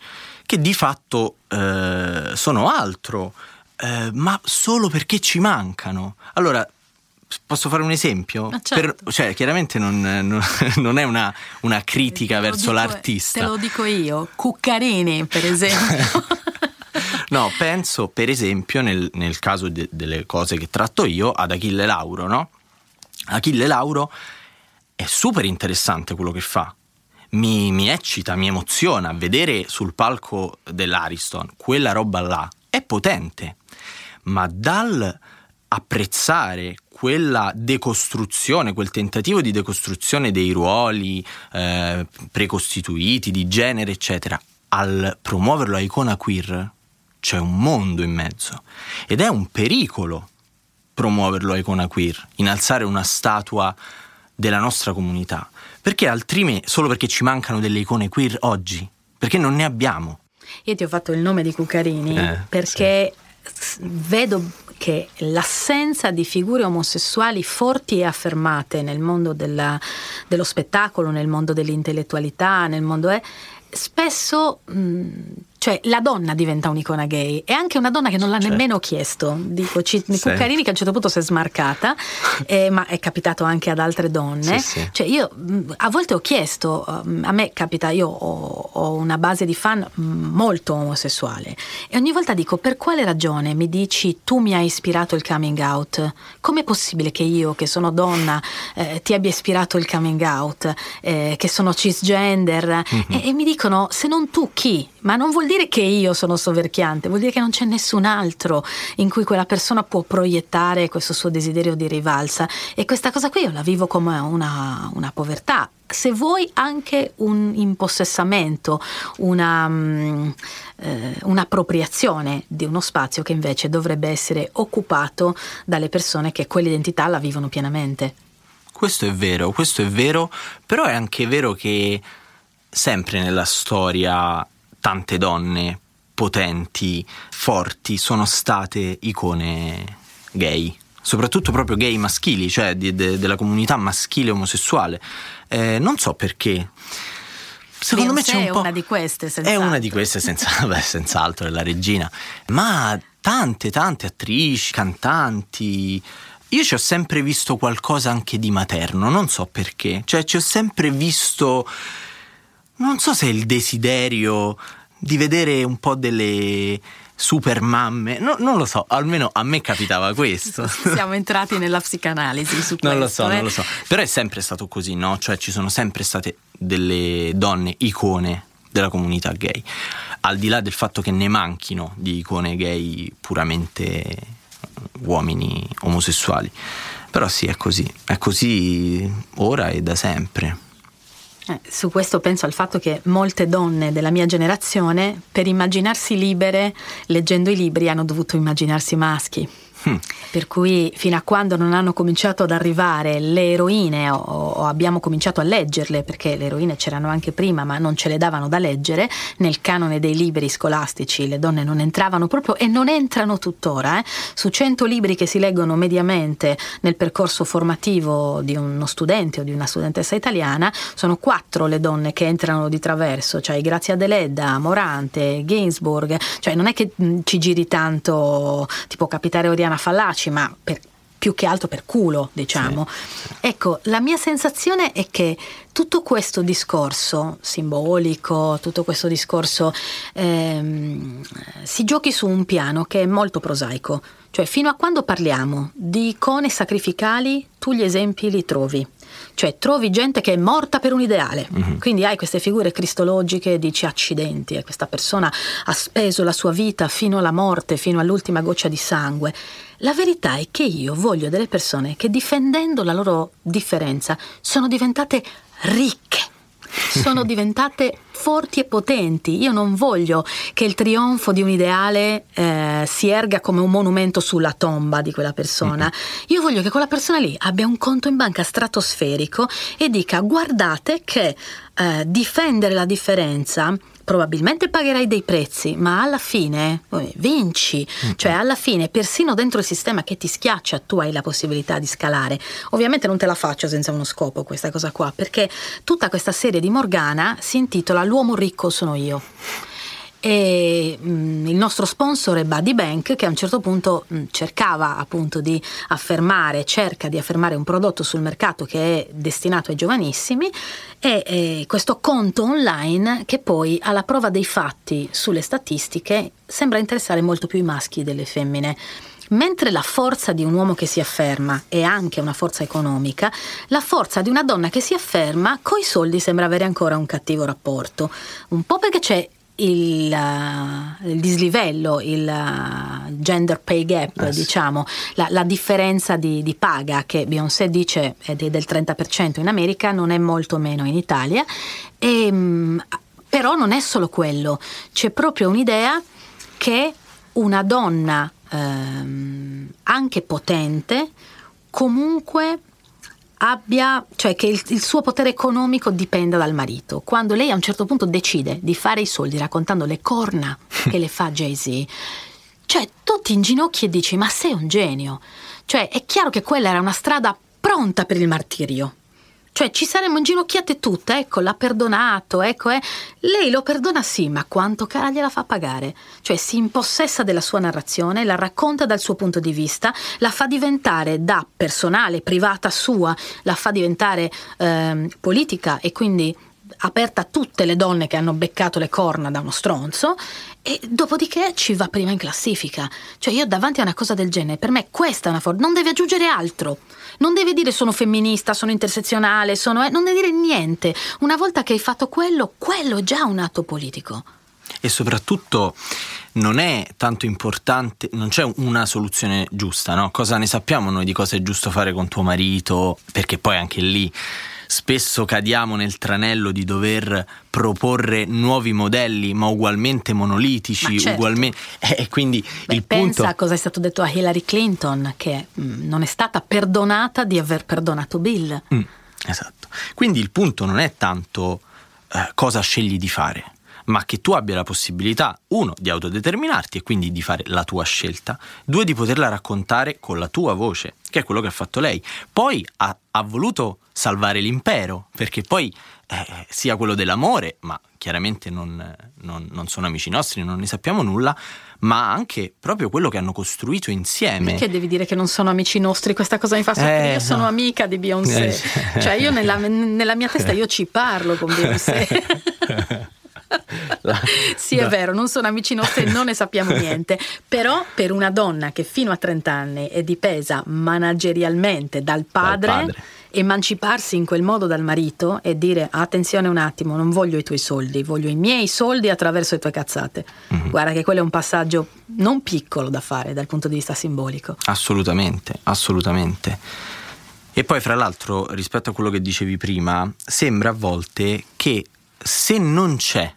che di fatto eh, sono altro, eh, ma solo perché ci mancano. Allora, Posso fare un esempio? Certo. Per, cioè, chiaramente non, non, non è una, una critica verso dico, l'artista. Te lo dico io, Cuccarini, per esempio. no, penso per esempio nel, nel caso de, delle cose che tratto io ad Achille Lauro, no? Achille Lauro è super interessante quello che fa. Mi, mi eccita, mi emoziona vedere sul palco dell'Ariston quella roba là. È potente, ma dal apprezzare quella decostruzione, quel tentativo di decostruzione dei ruoli eh, precostituiti, di genere, eccetera, al promuoverlo a icona queer, c'è un mondo in mezzo. Ed è un pericolo promuoverlo a icona queer, innalzare una statua della nostra comunità. Perché altrimenti, solo perché ci mancano delle icone queer oggi, perché non ne abbiamo. Io ti ho fatto il nome di Cuccarini eh, perché sì. Vedo che l'assenza di figure omosessuali forti e affermate nel mondo della, dello spettacolo, nel mondo dell'intellettualità, nel mondo è, spesso mh, cioè la donna diventa un'icona gay e anche una donna che non l'ha certo. nemmeno chiesto. Dico, C- sì. Cuccarini che a un certo punto si è smarcata, eh, ma è capitato anche ad altre donne. Sì, sì. Cioè io a volte ho chiesto, a me capita, io ho, ho, una base di fan molto omosessuale e ogni volta dico per quale ragione mi dici tu mi hai ispirato il coming out? Com'è possibile che io che sono donna eh, ti abbia ispirato il coming out, eh, che sono cisgender? Mm-hmm. E, e mi dicono se non tu chi? Ma non vuol dire che io sono soverchiante, vuol dire che non c'è nessun altro in cui quella persona può proiettare questo suo desiderio di rivalsa. E questa cosa qui io la vivo come una, una povertà. Se vuoi anche un impossessamento, una, um, eh, un'appropriazione di uno spazio che invece dovrebbe essere occupato dalle persone che quell'identità la vivono pienamente. Questo è vero, questo è vero, però è anche vero che sempre nella storia tante donne potenti, forti, sono state icone gay soprattutto proprio gay maschili, cioè di, de, della comunità maschile omosessuale. Eh, non so perché. Secondo Beyoncé me c'è un po'. Una di queste, senz'altro. È una di queste, senza, beh, senz'altro, è la regina. Ma tante, tante attrici, cantanti. Io ci ho sempre visto qualcosa anche di materno, non so perché. Cioè, ci ho sempre visto non so se è il desiderio di vedere un po' delle super mamme, no, non lo so, almeno a me capitava questo. Siamo entrati nella psicanalisi su questo. Non lo so, eh? non lo so. Però è sempre stato così, no? Cioè ci sono sempre state delle donne icone della comunità gay, al di là del fatto che ne manchino di icone gay puramente uomini omosessuali. Però sì, è così, è così ora e da sempre. Eh, su questo penso al fatto che molte donne della mia generazione, per immaginarsi libere, leggendo i libri, hanno dovuto immaginarsi maschi. Hm. Per cui fino a quando non hanno cominciato ad arrivare le eroine o, o abbiamo cominciato a leggerle, perché le eroine c'erano anche prima ma non ce le davano da leggere, nel canone dei libri scolastici le donne non entravano proprio e non entrano tuttora. eh. Su 100 libri che si leggono mediamente nel percorso formativo di uno studente o di una studentessa italiana, sono quattro le donne che entrano di traverso, cioè Grazia Deledda, Morante, Gainsbourg, cioè non è che ci giri tanto tipo capitare Oriana Fallaci, ma per- più che altro per culo, diciamo. Ecco, la mia sensazione è che tutto questo discorso simbolico, tutto questo discorso ehm, si giochi su un piano che è molto prosaico. Cioè, fino a quando parliamo di icone sacrificali, tu gli esempi li trovi. Cioè, trovi gente che è morta per un ideale. Quindi hai queste figure cristologiche e dici accidenti, e questa persona ha speso la sua vita fino alla morte, fino all'ultima goccia di sangue. La verità è che io voglio delle persone che difendendo la loro differenza sono diventate ricche. Sono diventate forti e potenti. Io non voglio che il trionfo di un ideale eh, si erga come un monumento sulla tomba di quella persona. Io voglio che quella persona lì abbia un conto in banca stratosferico e dica guardate che eh, difendere la differenza probabilmente pagherai dei prezzi, ma alla fine eh, vinci, cioè alla fine persino dentro il sistema che ti schiaccia tu hai la possibilità di scalare. Ovviamente non te la faccio senza uno scopo questa cosa qua, perché tutta questa serie di Morgana si intitola L'uomo ricco sono io. E mm, il nostro sponsor è Buddy Bank che a un certo punto mm, cercava appunto di affermare, cerca di affermare un prodotto sul mercato che è destinato ai giovanissimi e eh, questo conto online che poi alla prova dei fatti sulle statistiche sembra interessare molto più i maschi delle femmine. Mentre la forza di un uomo che si afferma è anche una forza economica, la forza di una donna che si afferma coi soldi sembra avere ancora un cattivo rapporto. Un po' perché c'è il, uh, il dislivello, il uh, gender pay gap, Eh sì. diciamo, la, la differenza di, di paga che Beyoncé dice è de- del 30% in America, non è molto meno in Italia. E, mm, però non è solo quello, c'è proprio un'idea che una donna ehm, anche potente comunque abbia, cioè che il, il suo potere economico dipenda dal marito. Quando lei a un certo punto decide di fare i soldi raccontando le corna che le fa Jay-Z, cioè tu ti inginocchi e dici ma sei un genio. Cioè è chiaro che quella era una strada pronta per il martirio. Cioè ci saremmo inginocchiate tutte, ecco, l'ha perdonato, ecco, eh. Lei lo perdona sì, ma quanto cara gliela fa pagare? Cioè si impossessa della sua narrazione, la racconta dal suo punto di vista, la fa diventare da personale, privata sua, la fa diventare ehm, politica e quindi aperta a tutte le donne che hanno beccato le corna da uno stronzo e dopodiché ci va prima in classifica. Cioè io davanti a una cosa del genere, per me questa è una forza, non deve aggiungere altro. Non deve dire sono femminista, sono intersezionale, sono... eh, non deve dire niente. Una volta che hai fatto quello, quello è già un atto politico. E soprattutto non è tanto importante, non c'è una soluzione giusta, no? Cosa ne sappiamo noi di cosa è giusto fare con tuo marito? Perché poi anche lì spesso cadiamo nel tranello di dover proporre nuovi modelli, ma ugualmente monolitici, Ma certo. ugualmente. E quindi Beh, il pensa punto. a cosa è stato detto a Hillary Clinton, che mm, non è stata perdonata di aver perdonato Bill. Mm, esatto. Quindi il punto non è tanto eh, cosa scegli di fare, ma che tu abbia la possibilità, uno, di autodeterminarti e quindi di fare la tua scelta, due, di poterla raccontare con la tua voce, che è quello che ha fatto lei. Poi ha, ha voluto salvare l'impero, perché poi eh, sia quello dell'amore, ma chiaramente non, non- non sono amici nostri, non ne sappiamo nulla, ma anche proprio quello che hanno costruito insieme. Perché devi dire che non sono amici nostri? Questa cosa mi fa soffrire. Eh, io sono no. amica di Beyoncé. Eh. Cioè, io nella, nella mia testa io ci parlo con Beyoncé. La, sì, da. è vero, non sono amici nostri e non ne sappiamo niente. Però per una donna che fino a 30 anni è dipesa managerialmente dal padre, dal padre emanciparsi in quel modo dal marito e dire attenzione un attimo, non voglio i tuoi soldi, voglio i miei soldi attraverso le tue cazzate. Mm-hmm. Guarda che quello è un passaggio non piccolo da fare dal punto di vista simbolico. Assolutamente, assolutamente. E poi fra l'altro rispetto a quello che dicevi prima, sembra a volte che se non c'è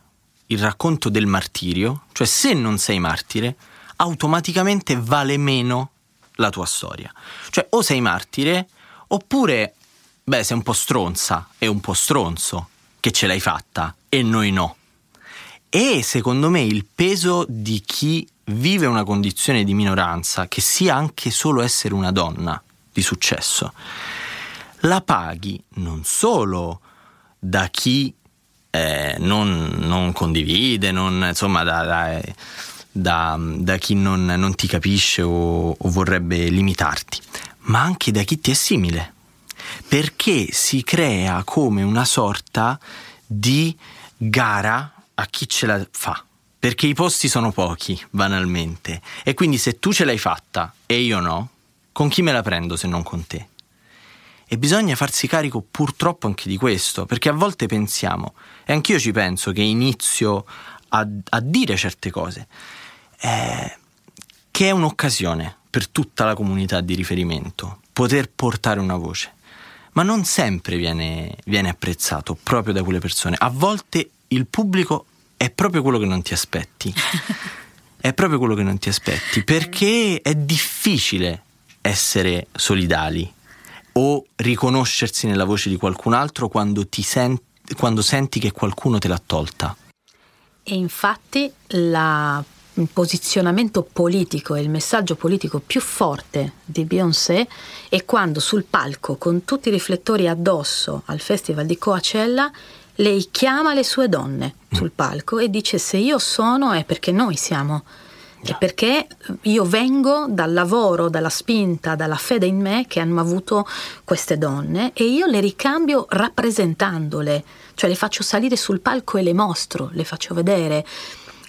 il racconto del martirio, cioè se non sei martire, automaticamente vale meno la tua storia. Cioè o sei martire oppure beh, sei un po' stronza e un po' stronzo che ce l'hai fatta e noi no. E secondo me il peso di chi vive una condizione di minoranza, che sia anche solo essere una donna di successo, la paghi non solo da chi eh, non, non, condivide, non, insomma, da, da, da, da chi non, non, ti capisce o, o vorrebbe limitarti, ma anche da chi ti è simile perché si crea come una sorta di gara a chi ce la fa. Perché i posti sono pochi, banalmente. E quindi se tu ce l'hai fatta e io no, con chi me la prendo se non con te? E bisogna farsi carico purtroppo anche di questo, perché a volte pensiamo, e anch'io ci penso che inizio a, a dire certe cose, eh, che è un'occasione per tutta la comunità di riferimento poter portare una voce ma non sempre viene, viene apprezzato proprio da quelle persone. A volte il pubblico è proprio quello che non ti aspetti. è proprio quello che non ti aspetti, perché è difficile essere solidali o riconoscersi nella voce di qualcun altro quando, senti, quando senti che qualcuno te l'ha tolta. E infatti la il posizionamento politico e il messaggio politico più forte di Beyoncé è quando sul palco, con tutti i riflettori addosso al festival di Coachella, lei chiama le sue donne sul palco e dice se io sono è perché noi siamo. È perché io vengo dal lavoro, dalla spinta, dalla fede in me che hanno avuto queste donne e io le ricambio rappresentandole, cioè le faccio salire sul palco e le mostro, le faccio vedere.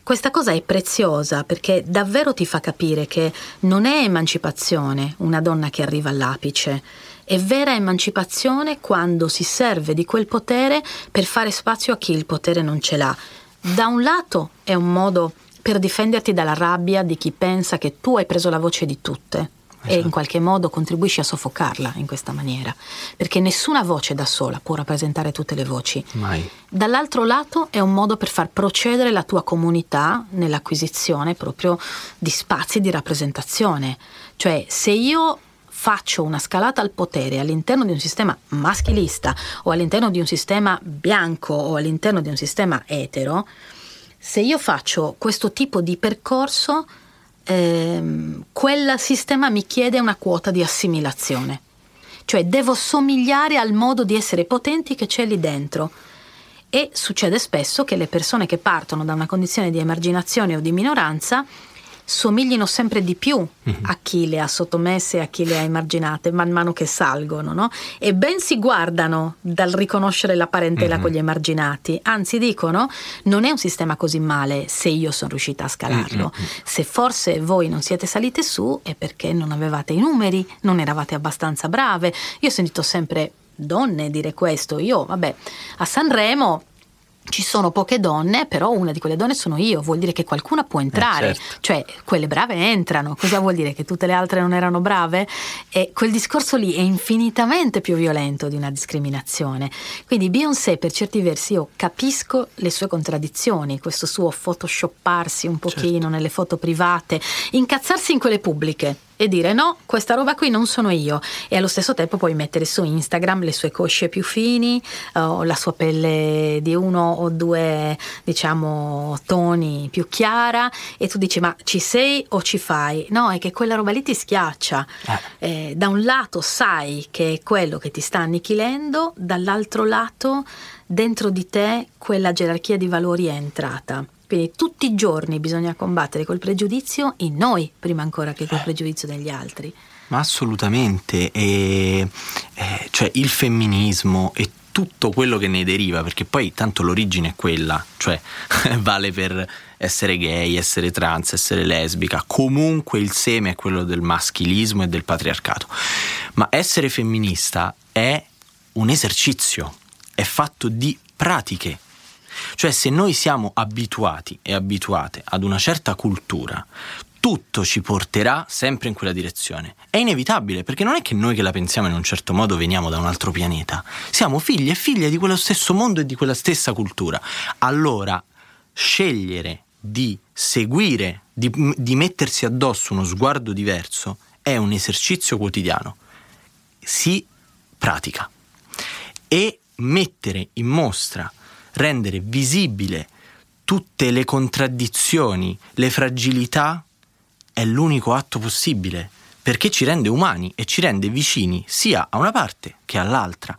Questa cosa è preziosa perché davvero ti fa capire che non è emancipazione una donna che arriva all'apice, è vera emancipazione quando si serve di quel potere per fare spazio a chi il potere non ce l'ha. Da un lato è un modo per difenderti dalla rabbia di chi pensa che tu hai preso la voce di tutte e in qualche modo contribuisci a soffocarla in questa maniera, perché nessuna voce da sola può rappresentare tutte le voci. Mai. Dall'altro lato è un modo per far procedere la tua comunità nell'acquisizione proprio di spazi di rappresentazione. Cioè, se io faccio una scalata al potere all'interno di un sistema maschilista o all'interno di un sistema bianco o all'interno di un sistema etero, se io faccio questo tipo di percorso ehm, quel sistema mi chiede una quota di assimilazione. Cioè devo somigliare al modo di essere potenti che c'è lì dentro. E succede spesso che le persone che partono da una condizione di emarginazione o di minoranza somiglino sempre di più mm-hmm. a chi le ha sottomesse e a chi le ha emarginate man mano che salgono, no? E ben si guardano dal riconoscere la parentela mm-hmm. con gli emarginati, anzi dicono non è un sistema così male se io sono riuscita a scalarlo, mm-hmm. se forse voi non siete salite su è perché non avevate i numeri, non eravate abbastanza brave. Io ho sentito sempre donne dire questo, io vabbè a Sanremo ci sono poche donne, però una di quelle donne sono io, vuol dire che qualcuna può entrare, eh certo. cioè quelle brave entrano, cosa vuol dire che tutte le altre non erano brave? E quel discorso lì è infinitamente più violento di una discriminazione. Quindi Beyoncé per certi versi io capisco le sue contraddizioni, questo suo photoshopparsi un pochino certo. nelle foto private, incazzarsi in quelle pubbliche e dire no, questa roba qui non sono io e allo stesso tempo puoi mettere su Instagram le sue cosce più fini o la sua pelle di uno o due diciamo toni più chiara e tu dici ma ci sei o ci fai? No, è che quella roba lì ti schiaccia. Eh. Eh, da un lato sai che è quello che ti sta annichilendo, dall'altro lato dentro di te quella gerarchia di valori è entrata. Quindi tutti i giorni bisogna combattere col pregiudizio in noi, prima ancora che col pregiudizio degli altri. Ma assolutamente, e, e, cioè il femminismo e tutto quello che ne deriva, perché poi tanto l'origine è quella, cioè vale per essere gay, essere trans, essere lesbica, comunque il seme è quello del maschilismo e del patriarcato. Ma essere femminista è un esercizio, è fatto di pratiche. Cioè se noi siamo abituati e abituate ad una certa cultura, tutto ci porterà sempre in quella direzione. È inevitabile, perché non è che noi che la pensiamo in un certo modo veniamo da un altro pianeta. Siamo figli e figlie di quello stesso mondo e di quella stessa cultura. Allora, scegliere di seguire, di, di mettersi addosso uno sguardo diverso, è un esercizio quotidiano. Si pratica. E mettere in mostra, rendere visibile tutte le contraddizioni, le fragilità, è l'unico atto possibile, perché ci rende umani e ci rende vicini sia a una parte che all'altra.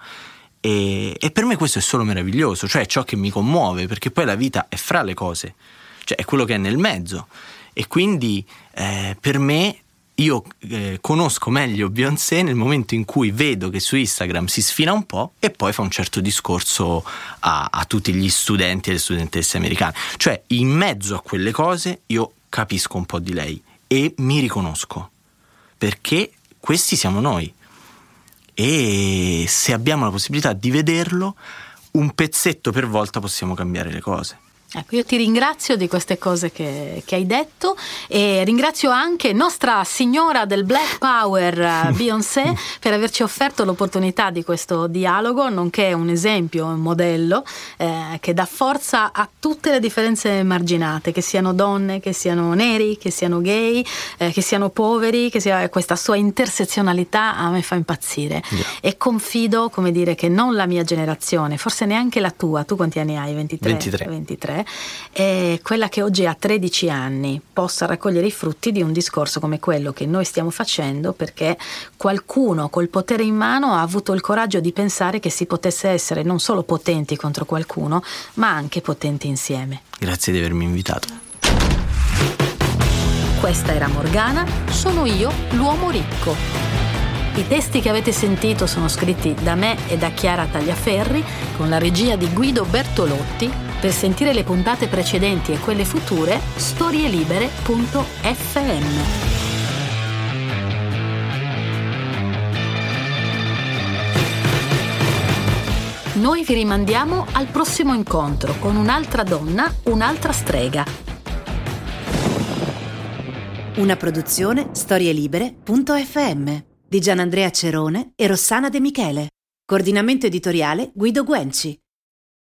E, e, per me questo è solo meraviglioso, cioè ciò che mi commuove, perché poi la vita è fra le cose, cioè è quello che è nel mezzo. E quindi eh, per me io eh, conosco meglio Beyoncé nel momento in cui vedo che su Instagram si sfina un po' e poi fa un certo discorso a, a tutti gli studenti e le studentesse americane. Cioè, in mezzo a quelle cose io capisco un po' di lei e mi riconosco, perché questi siamo noi. E se abbiamo la possibilità di vederlo, un pezzetto per volta possiamo cambiare le cose. Ecco, io ti ringrazio di queste cose che, che, hai detto e ringrazio anche Nostra Signora del Black Power, eh, Beyoncé, per averci offerto l'opportunità di questo dialogo, nonché un esempio, un modello eh, che dà forza a tutte le differenze marginate, che siano donne, che siano neri, che siano gay, eh, che siano poveri, che sia questa sua intersezionalità a me fa impazzire. Yeah. E confido, come dire, che non la mia generazione, forse neanche la tua, tu quanti anni hai? 23? 23. 23 è quella che oggi ha 13 anni possa raccogliere i frutti di un discorso come quello che noi stiamo facendo perché qualcuno col potere in mano ha avuto il coraggio di pensare che si potesse essere non solo potenti contro qualcuno, ma anche potenti insieme. Grazie di avermi invitato. Questa era Morgana, sono io, l'uomo ricco. I testi che avete sentito sono scritti da me e da Chiara Tagliaferri con la regia di Guido Bertolotti per sentire le puntate precedenti e quelle future, storielibere.fm. Noi vi rimandiamo al prossimo incontro con un'altra donna, un'altra strega. Una produzione storielibere.fm di Gianandrea Cerone e Rossana De Michele. Coordinamento editoriale Guido Guenci.